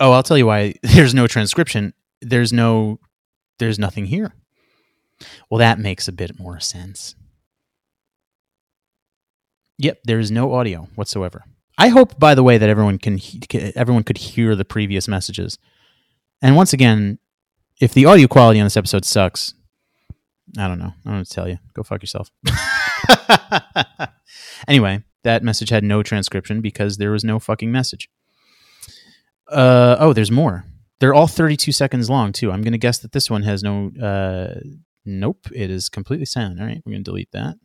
Oh, I'll tell you why there's no transcription. There's no there's nothing here. Well, that makes a bit more sense. Yep, there is no audio whatsoever. I hope by the way that everyone can everyone could hear the previous messages and once again, if the audio quality on this episode sucks, I don't know. I don't know to tell you. Go fuck yourself. anyway, that message had no transcription because there was no fucking message. Uh, oh, there's more. They're all 32 seconds long, too. I'm going to guess that this one has no. Uh, nope, it is completely silent. All right, we're going to delete that.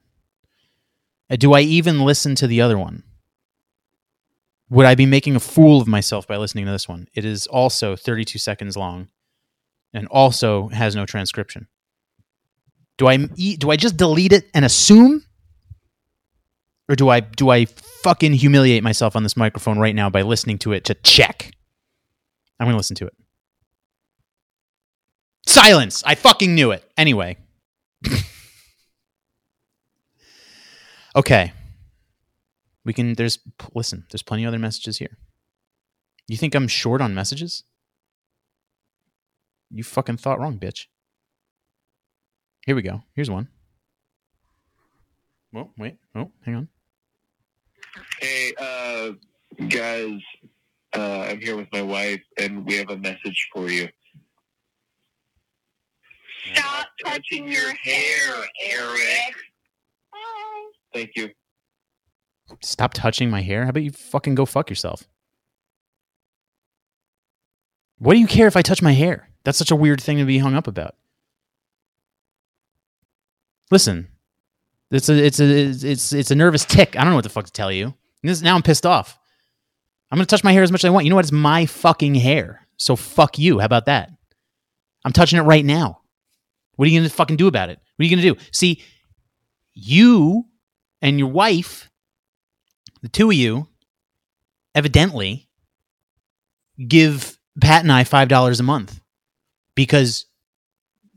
Uh, do I even listen to the other one? Would I be making a fool of myself by listening to this one? It is also 32 seconds long and also has no transcription. Do I do I just delete it and assume, or do I do I fucking humiliate myself on this microphone right now by listening to it to check? I'm gonna listen to it. Silence. I fucking knew it. Anyway. okay. We can there's listen, there's plenty of other messages here. You think I'm short on messages? You fucking thought wrong, bitch. Here we go. Here's one. Oh, wait. Oh, hang on. Hey, uh, guys, uh, I'm here with my wife, and we have a message for you. Stop touching your hair, Eric. Thank you. Stop touching my hair. How about you fucking go fuck yourself? What do you care if I touch my hair? That's such a weird thing to be hung up about. Listen, it's a it's a it's it's a nervous tick. I don't know what the fuck to tell you. This, now I'm pissed off. I'm gonna touch my hair as much as I want. You know what? It's my fucking hair. So fuck you. How about that? I'm touching it right now. What are you gonna fucking do about it? What are you gonna do? See, you and your wife, the two of you, evidently give Pat and I five dollars a month because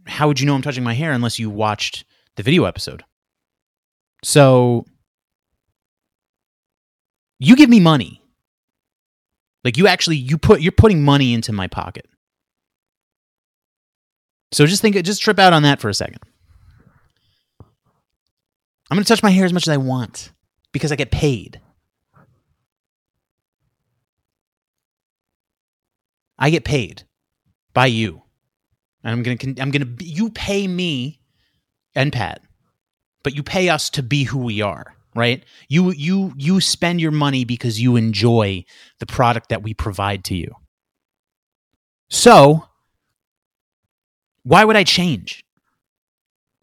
how would you know I'm touching my hair unless you watched the video episode? So you give me money. Like you actually you put you're putting money into my pocket. So just think just trip out on that for a second. I'm going to touch my hair as much as I want because I get paid. I get paid by you. And I'm going to I'm going to you pay me and Pat. But you pay us to be who we are, right? You you you spend your money because you enjoy the product that we provide to you. So, why would I change?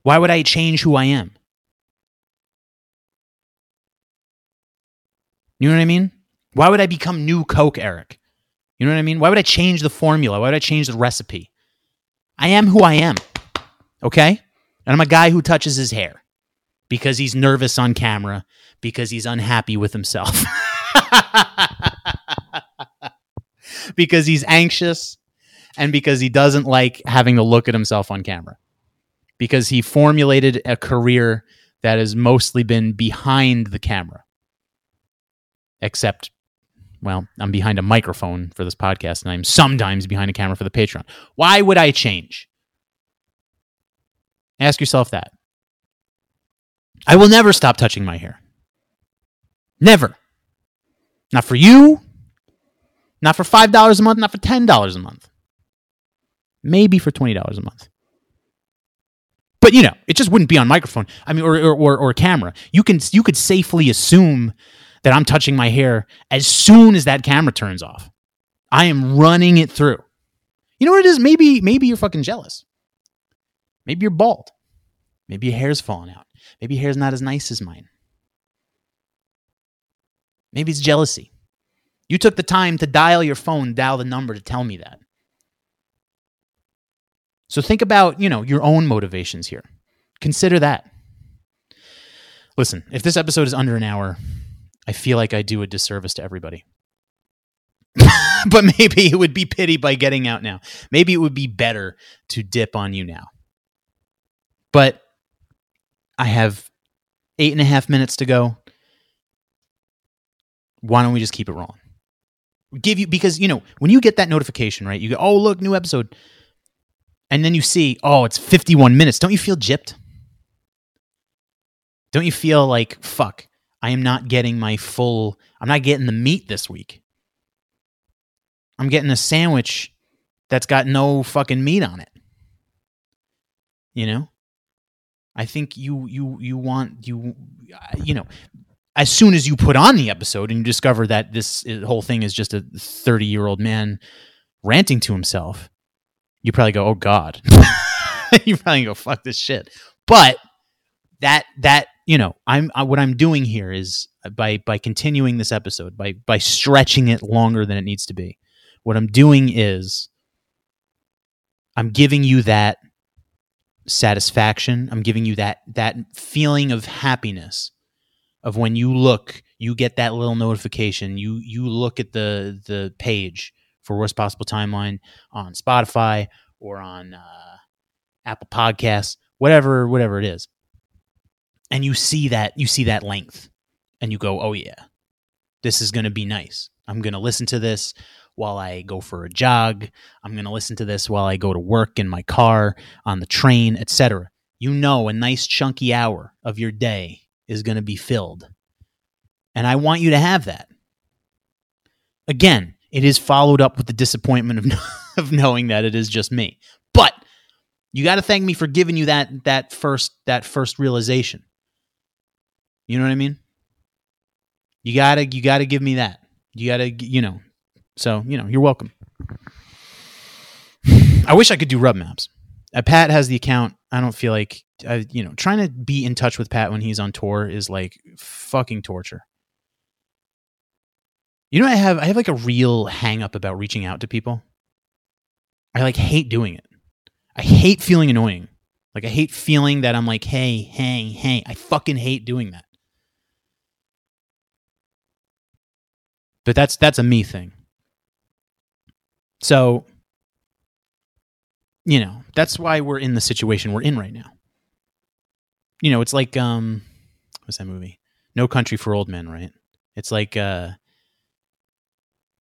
Why would I change who I am? You know what I mean? Why would I become new Coke, Eric? You know what I mean? Why would I change the formula? Why would I change the recipe? I am who I am. Okay? And I'm a guy who touches his hair because he's nervous on camera, because he's unhappy with himself, because he's anxious, and because he doesn't like having to look at himself on camera. Because he formulated a career that has mostly been behind the camera. Except, well, I'm behind a microphone for this podcast, and I'm sometimes behind a camera for the Patreon. Why would I change? Ask yourself that. I will never stop touching my hair. Never. Not for you. Not for $5 a month. Not for $10 a month. Maybe for $20 a month. But you know, it just wouldn't be on microphone. I mean, or, or, or, or camera. You can you could safely assume that I'm touching my hair as soon as that camera turns off. I am running it through. You know what it is? Maybe maybe you're fucking jealous. Maybe you're bald. Maybe your hair's falling out. Maybe your hair's not as nice as mine. Maybe it's jealousy. You took the time to dial your phone, dial the number to tell me that. So think about, you know, your own motivations here. Consider that. Listen, if this episode is under an hour, I feel like I do a disservice to everybody. but maybe it would be pity by getting out now. Maybe it would be better to dip on you now. But I have eight and a half minutes to go. Why don't we just keep it rolling? Give you because you know when you get that notification, right? You go, oh look, new episode, and then you see, oh, it's fifty-one minutes. Don't you feel gypped? Don't you feel like fuck? I am not getting my full. I'm not getting the meat this week. I'm getting a sandwich that's got no fucking meat on it. You know? I think you you you want you you know as soon as you put on the episode and you discover that this whole thing is just a 30 year old man ranting to himself, you probably go, "Oh God," you probably go, "Fuck this shit." But that that you know, I'm I, what I'm doing here is by by continuing this episode by by stretching it longer than it needs to be. What I'm doing is I'm giving you that satisfaction. I'm giving you that that feeling of happiness of when you look, you get that little notification. You you look at the the page for worst possible timeline on Spotify or on uh, Apple Podcasts, whatever whatever it is, and you see that you see that length, and you go, oh yeah, this is going to be nice. I'm going to listen to this while I go for a jog. I'm going to listen to this while I go to work in my car, on the train, etc. You know, a nice chunky hour of your day is going to be filled. And I want you to have that. Again, it is followed up with the disappointment of, of knowing that it is just me. But you got to thank me for giving you that that first that first realization. You know what I mean? You got to you got to give me that. You got to you know. So, you know, you're welcome. I wish I could do rub maps. Uh, Pat has the account. I don't feel like I, you know, trying to be in touch with Pat when he's on tour is like fucking torture. You know, I have I have like a real hang up about reaching out to people. I like hate doing it. I hate feeling annoying. Like I hate feeling that I'm like, hey, hey, hey. I fucking hate doing that. But that's that's a me thing. So, you know, that's why we're in the situation we're in right now. You know, it's like um what's that movie? No Country for Old Men, right? It's like uh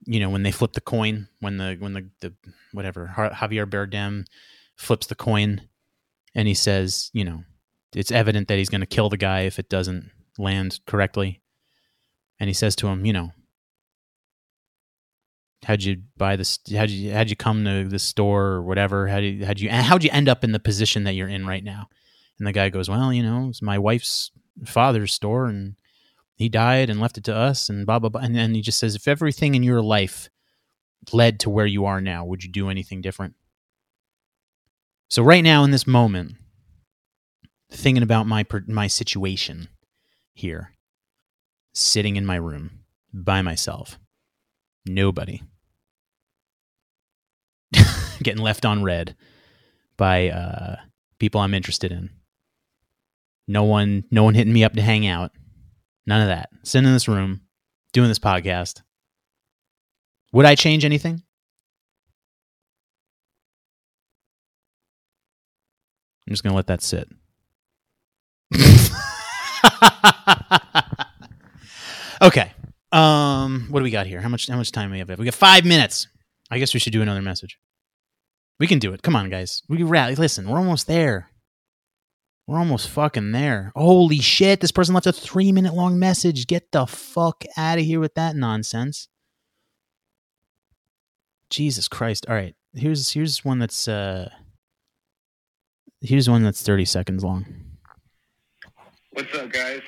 you know, when they flip the coin, when the when the the whatever Javier Bardem flips the coin and he says, you know, it's evident that he's going to kill the guy if it doesn't land correctly. And he says to him, you know, how'd you buy this? How'd you how'd you come to the store or whatever? How did how'd you how'd you end up in the position that you're in right now? And the guy goes, well, you know, it's my wife's father's store, and he died and left it to us, and blah blah blah. And then he just says, if everything in your life led to where you are now, would you do anything different? So right now in this moment, thinking about my my situation here, sitting in my room by myself, nobody getting left on red by uh, people I'm interested in. No one, no one hitting me up to hang out. None of that. Sitting in this room, doing this podcast. Would I change anything? I'm just gonna let that sit. okay. Um, what do we got here? How much how much time do we have? We got five minutes. I guess we should do another message. We can do it. Come on, guys. We rally. Listen, we're almost there. We're almost fucking there. Holy shit! This person left a three minute long message. Get the fuck out of here with that nonsense. Jesus Christ! All right, here's here's one that's uh here's one that's thirty seconds long. What's up, guys?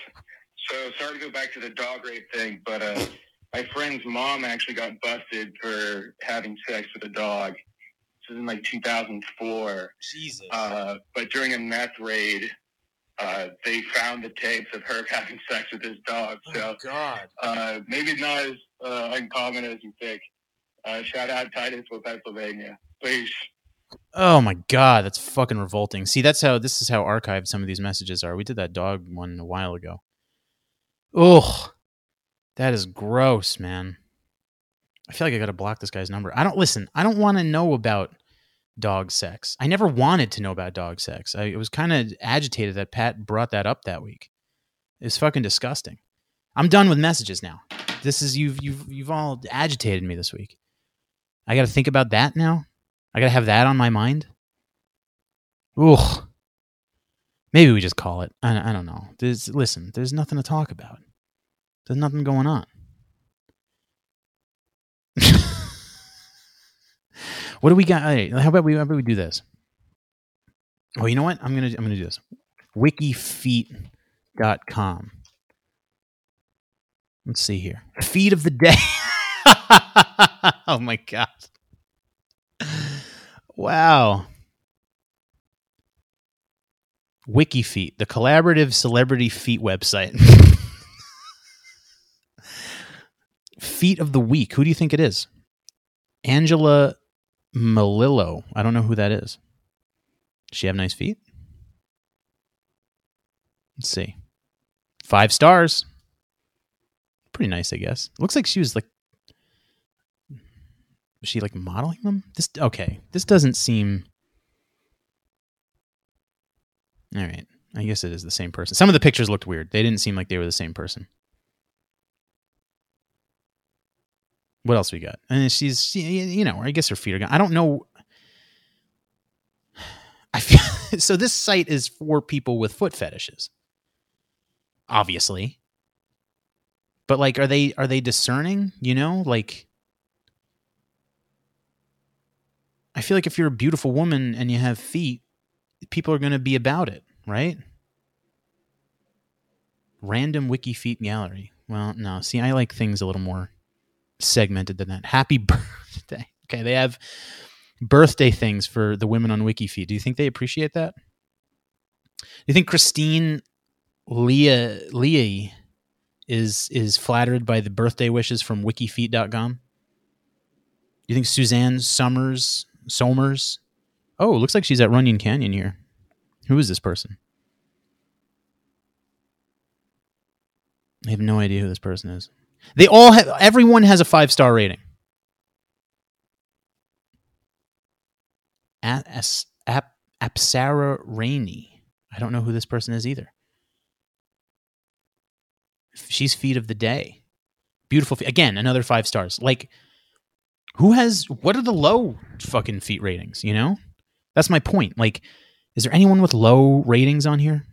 So sorry to go back to the dog rape thing, but uh, my friend's mom actually got busted for having sex with a dog. This was in like 2004. Jesus. Uh, but during a meth raid, uh, they found the tapes of her having sex with his dog. So Oh, God. uh, maybe not as uh, uncommon as you think. Uh, shout out Titusville, Pennsylvania. Please. Oh my god, that's fucking revolting. See, that's how this is how archived some of these messages are. We did that dog one a while ago. Ugh. That is gross, man. I feel like I gotta block this guy's number. I don't listen, I don't want to know about dog sex. I never wanted to know about dog sex. I was kind of agitated that Pat brought that up that week. It's fucking disgusting. I'm done with messages now. This is you've you've you've all agitated me this week. I gotta think about that now. I gotta have that on my mind. Ugh. Maybe we just call it. I, I don't know. There's listen. There's nothing to talk about. There's nothing going on. what do we got? Right, how about we? How about we do this? Oh, you know what? I'm gonna I'm gonna do this. Wikifeet.com. Let's see here. Feed of the day. oh my god. Wow. WikiFeet, the collaborative celebrity feet website. feet of the week. Who do you think it is? Angela Melillo. I don't know who that is. Does she have nice feet? Let's see. Five stars. Pretty nice, I guess. Looks like she was like was she like modeling them? This okay. This doesn't seem All right. I guess it is the same person. Some of the pictures looked weird. They didn't seem like they were the same person. What else we got? And she's, she, you know, I guess her feet are gone. I don't know. I feel so. This site is for people with foot fetishes, obviously. But like, are they are they discerning? You know, like, I feel like if you're a beautiful woman and you have feet, people are going to be about it, right? Random wiki feet gallery. Well, no. See, I like things a little more segmented than that. Happy birthday. Okay, they have birthday things for the women on WikiFeet. Do you think they appreciate that? Do you think Christine Leah Leah is is flattered by the birthday wishes from wikifeet.com? Do you think Suzanne Summers Somers? Oh, looks like she's at Runyon Canyon here. Who is this person? I have no idea who this person is. They all have everyone has a five star rating. Apsara Rainey. I don't know who this person is either. She's feet of the day. Beautiful feet. Again, another five stars. Like, who has what are the low fucking feet ratings, you know? That's my point. Like, is there anyone with low ratings on here?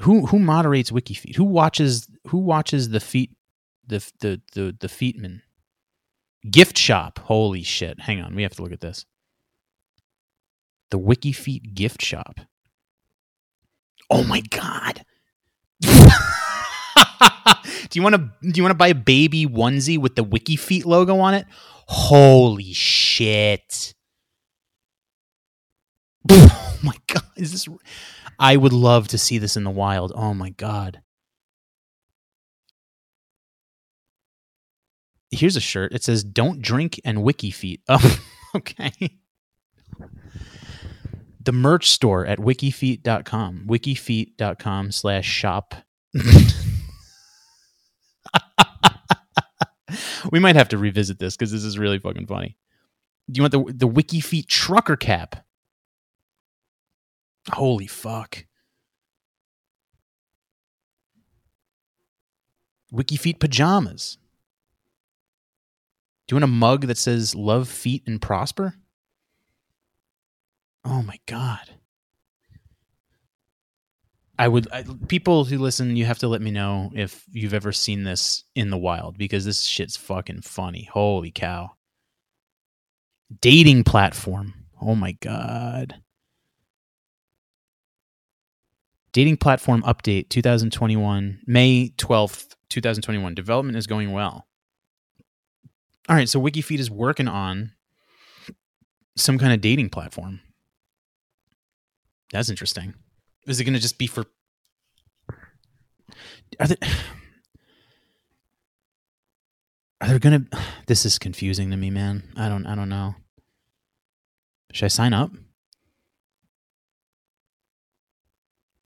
Who who moderates WikiFeet? Who watches who watches the feet the the the the feetman? Gift shop. Holy shit. Hang on, we have to look at this. The WikiFeet gift shop. Oh my god. do you want to do you want to buy a baby onesie with the WikiFeet logo on it? Holy shit. Oh my god, is this I would love to see this in the wild. Oh my god. Here's a shirt. It says "Don't drink and wiki feet." Oh, okay. The merch store at wikifeet.com. Wikifeet.com slash shop. we might have to revisit this because this is really fucking funny. Do you want the the WikiFeet trucker cap? Holy fuck. WikiFeet pajamas. Do you want a mug that says love feet and prosper? Oh my god. I would I, people who listen, you have to let me know if you've ever seen this in the wild because this shit's fucking funny. Holy cow. Dating platform. Oh my god. Dating platform update 2021, May 12th, 2021. Development is going well. All right, so WikiFeet is working on some kind of dating platform. That's interesting. Is it going to just be for Are they Are there going to This is confusing to me, man. I don't I don't know. Should I sign up?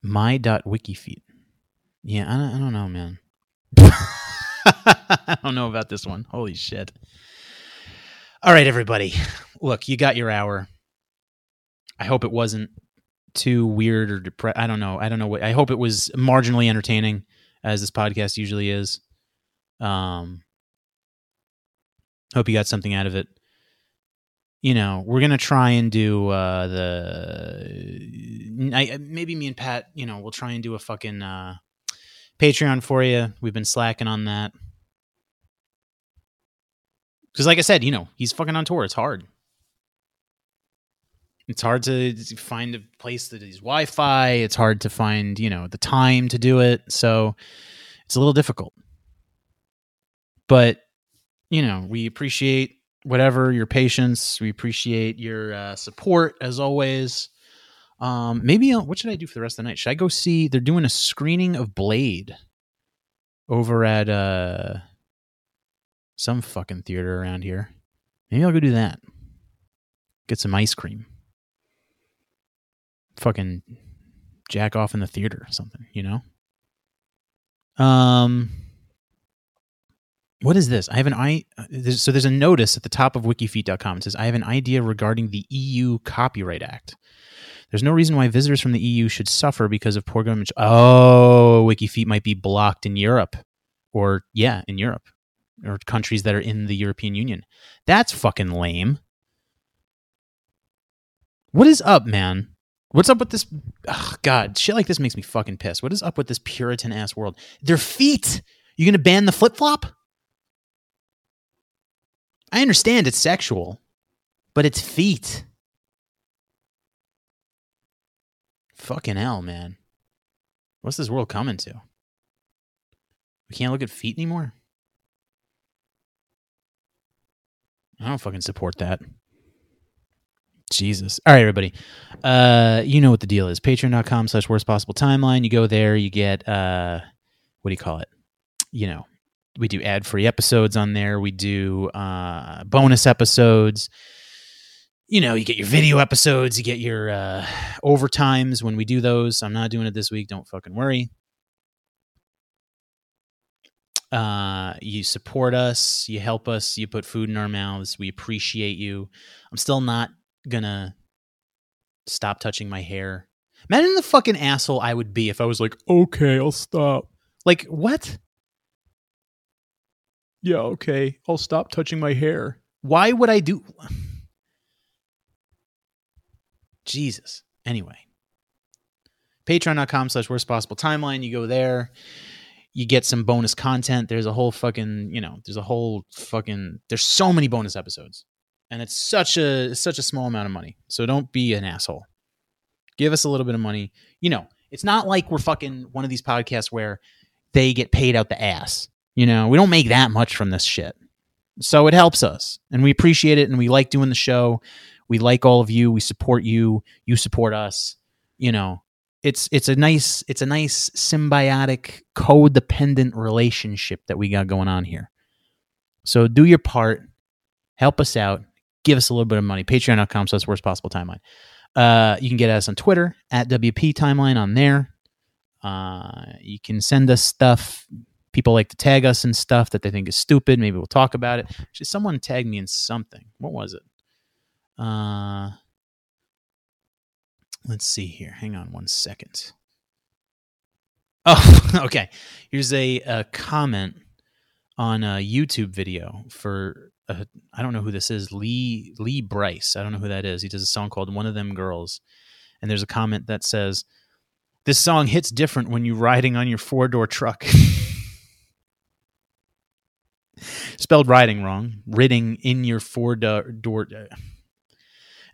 my.wikifeet. Yeah, I don't, I don't know, man. I don't know about this one. Holy shit. All right, everybody. Look, you got your hour. I hope it wasn't too weird or depressed. I don't know. I don't know what. I hope it was marginally entertaining, as this podcast usually is. Um, hope you got something out of it you know, we're gonna try and do uh, the I, maybe me and Pat, you know, we'll try and do a fucking uh, Patreon for you. We've been slacking on that because, like I said, you know, he's fucking on tour. It's hard. It's hard to find a place that is Wi-Fi. It's hard to find, you know, the time to do it. So it's a little difficult. But you know, we appreciate whatever your patience. We appreciate your uh, support as always. Um, maybe I'll, what should I do for the rest of the night? Should I go see? They're doing a screening of Blade over at uh some fucking theater around here. Maybe I'll go do that. Get some ice cream. Fucking jack off in the theater or something, you know? Um, what is this? I have an i. Uh, there's, so there's a notice at the top of wikifeet.com. It says, I have an idea regarding the EU Copyright Act. There's no reason why visitors from the EU should suffer because of poor government. Oh, Wikifeet might be blocked in Europe, or yeah, in Europe, or countries that are in the European Union. That's fucking lame. What is up, man? What's up with this? Ugh, God, shit like this makes me fucking pissed. What is up with this Puritan ass world? Their feet. You gonna ban the flip flop? I understand it's sexual, but it's feet. Fucking hell, man. What's this world coming to? We can't look at feet anymore? I don't fucking support that. Jesus. All right, everybody. Uh, you know what the deal is. Patreon.com slash worst possible timeline. You go there, you get uh what do you call it? You know, we do ad free episodes on there. We do uh bonus episodes. You know, you get your video episodes, you get your uh overtimes when we do those. I'm not doing it this week, don't fucking worry. Uh, you support us, you help us, you put food in our mouths. We appreciate you. I'm still not gonna stop touching my hair. Imagine the fucking asshole I would be if I was like, okay, I'll stop. Like, what? Yeah, okay, I'll stop touching my hair. Why would I do? Jesus. Anyway, patreon.com slash worst possible timeline. You go there you get some bonus content. There's a whole fucking, you know, there's a whole fucking there's so many bonus episodes. And it's such a such a small amount of money. So don't be an asshole. Give us a little bit of money. You know, it's not like we're fucking one of these podcasts where they get paid out the ass. You know, we don't make that much from this shit. So it helps us and we appreciate it and we like doing the show. We like all of you. We support you. You support us. You know, it's it's a nice it's a nice symbiotic codependent relationship that we got going on here so do your part help us out give us a little bit of money patreon.com slash worst possible timeline uh, you can get us on twitter at wp timeline on there uh, you can send us stuff people like to tag us and stuff that they think is stupid maybe we'll talk about it Actually, someone tagged me in something what was it uh let's see here. Hang on one second. Oh, okay. Here's a, a comment on a YouTube video for uh, I don't know who this is. Lee Lee Brice. I don't know who that is. He does a song called "One of Them Girls," and there's a comment that says, "This song hits different when you're riding on your four door truck." Spelled riding wrong. Ridding in your four door. uh,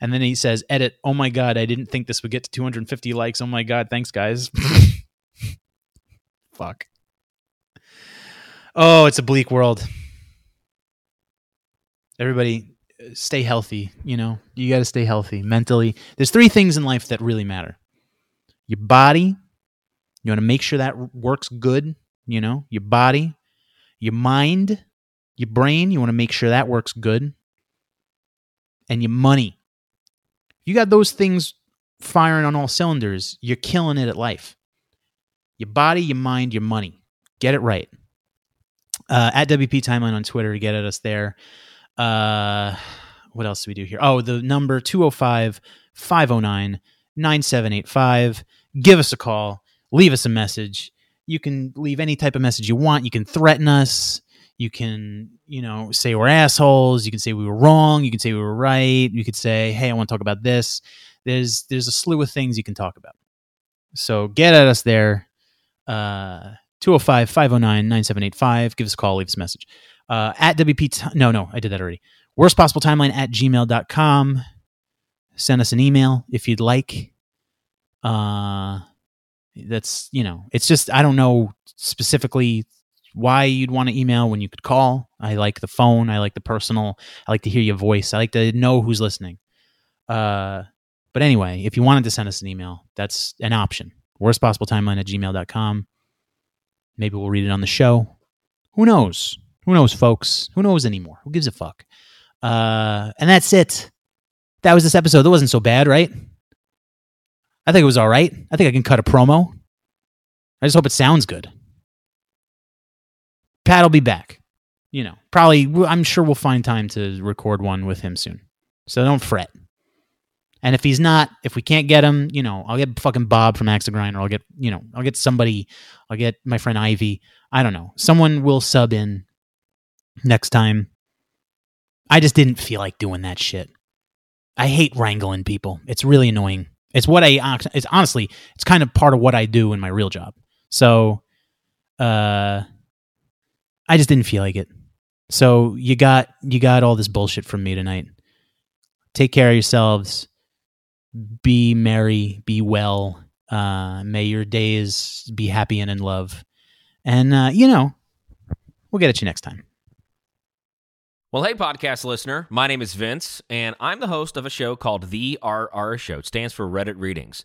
and then he says, edit, oh my God, I didn't think this would get to 250 likes. Oh my God, thanks, guys. Fuck. Oh, it's a bleak world. Everybody, stay healthy. You know, you got to stay healthy mentally. There's three things in life that really matter your body, you want to make sure that works good. You know, your body, your mind, your brain, you want to make sure that works good. And your money you got those things firing on all cylinders, you're killing it at life. Your body, your mind, your money. Get it right. Uh, at WP Timeline on Twitter to get at us there. Uh, what else do we do here? Oh, the number 205 509 9785. Give us a call. Leave us a message. You can leave any type of message you want. You can threaten us. You can, you know, say we're assholes. You can say we were wrong. You can say we were right. You could say, hey, I want to talk about this. There's there's a slew of things you can talk about. So get at us there. Uh 205 509 9785. Give us a call, leave us a message. Uh, at WP, t- no, no, I did that already. Worst possible timeline at gmail.com. Send us an email if you'd like. Uh, that's, you know, it's just, I don't know specifically why you'd want to email when you could call. I like the phone. I like the personal. I like to hear your voice. I like to know who's listening. Uh, but anyway, if you wanted to send us an email, that's an option. Worst possible timeline at gmail.com. Maybe we'll read it on the show. Who knows? Who knows, folks? Who knows anymore? Who gives a fuck? Uh, and that's it. That was this episode. That wasn't so bad, right? I think it was all right. I think I can cut a promo. I just hope it sounds good. Pat will be back. You know, probably, I'm sure we'll find time to record one with him soon. So don't fret. And if he's not, if we can't get him, you know, I'll get fucking Bob from Axe Grind, or I'll get, you know, I'll get somebody, I'll get my friend Ivy. I don't know. Someone will sub in next time. I just didn't feel like doing that shit. I hate wrangling people. It's really annoying. It's what I it's honestly, it's kind of part of what I do in my real job. So uh I just didn't feel like it. So you got you got all this bullshit from me tonight. Take care of yourselves. Be merry, be well. Uh may your days be happy and in love. And uh you know, we'll get at you next time. Well, hey, podcast listener. My name is Vince, and I'm the host of a show called The RR Show. It stands for Reddit Readings.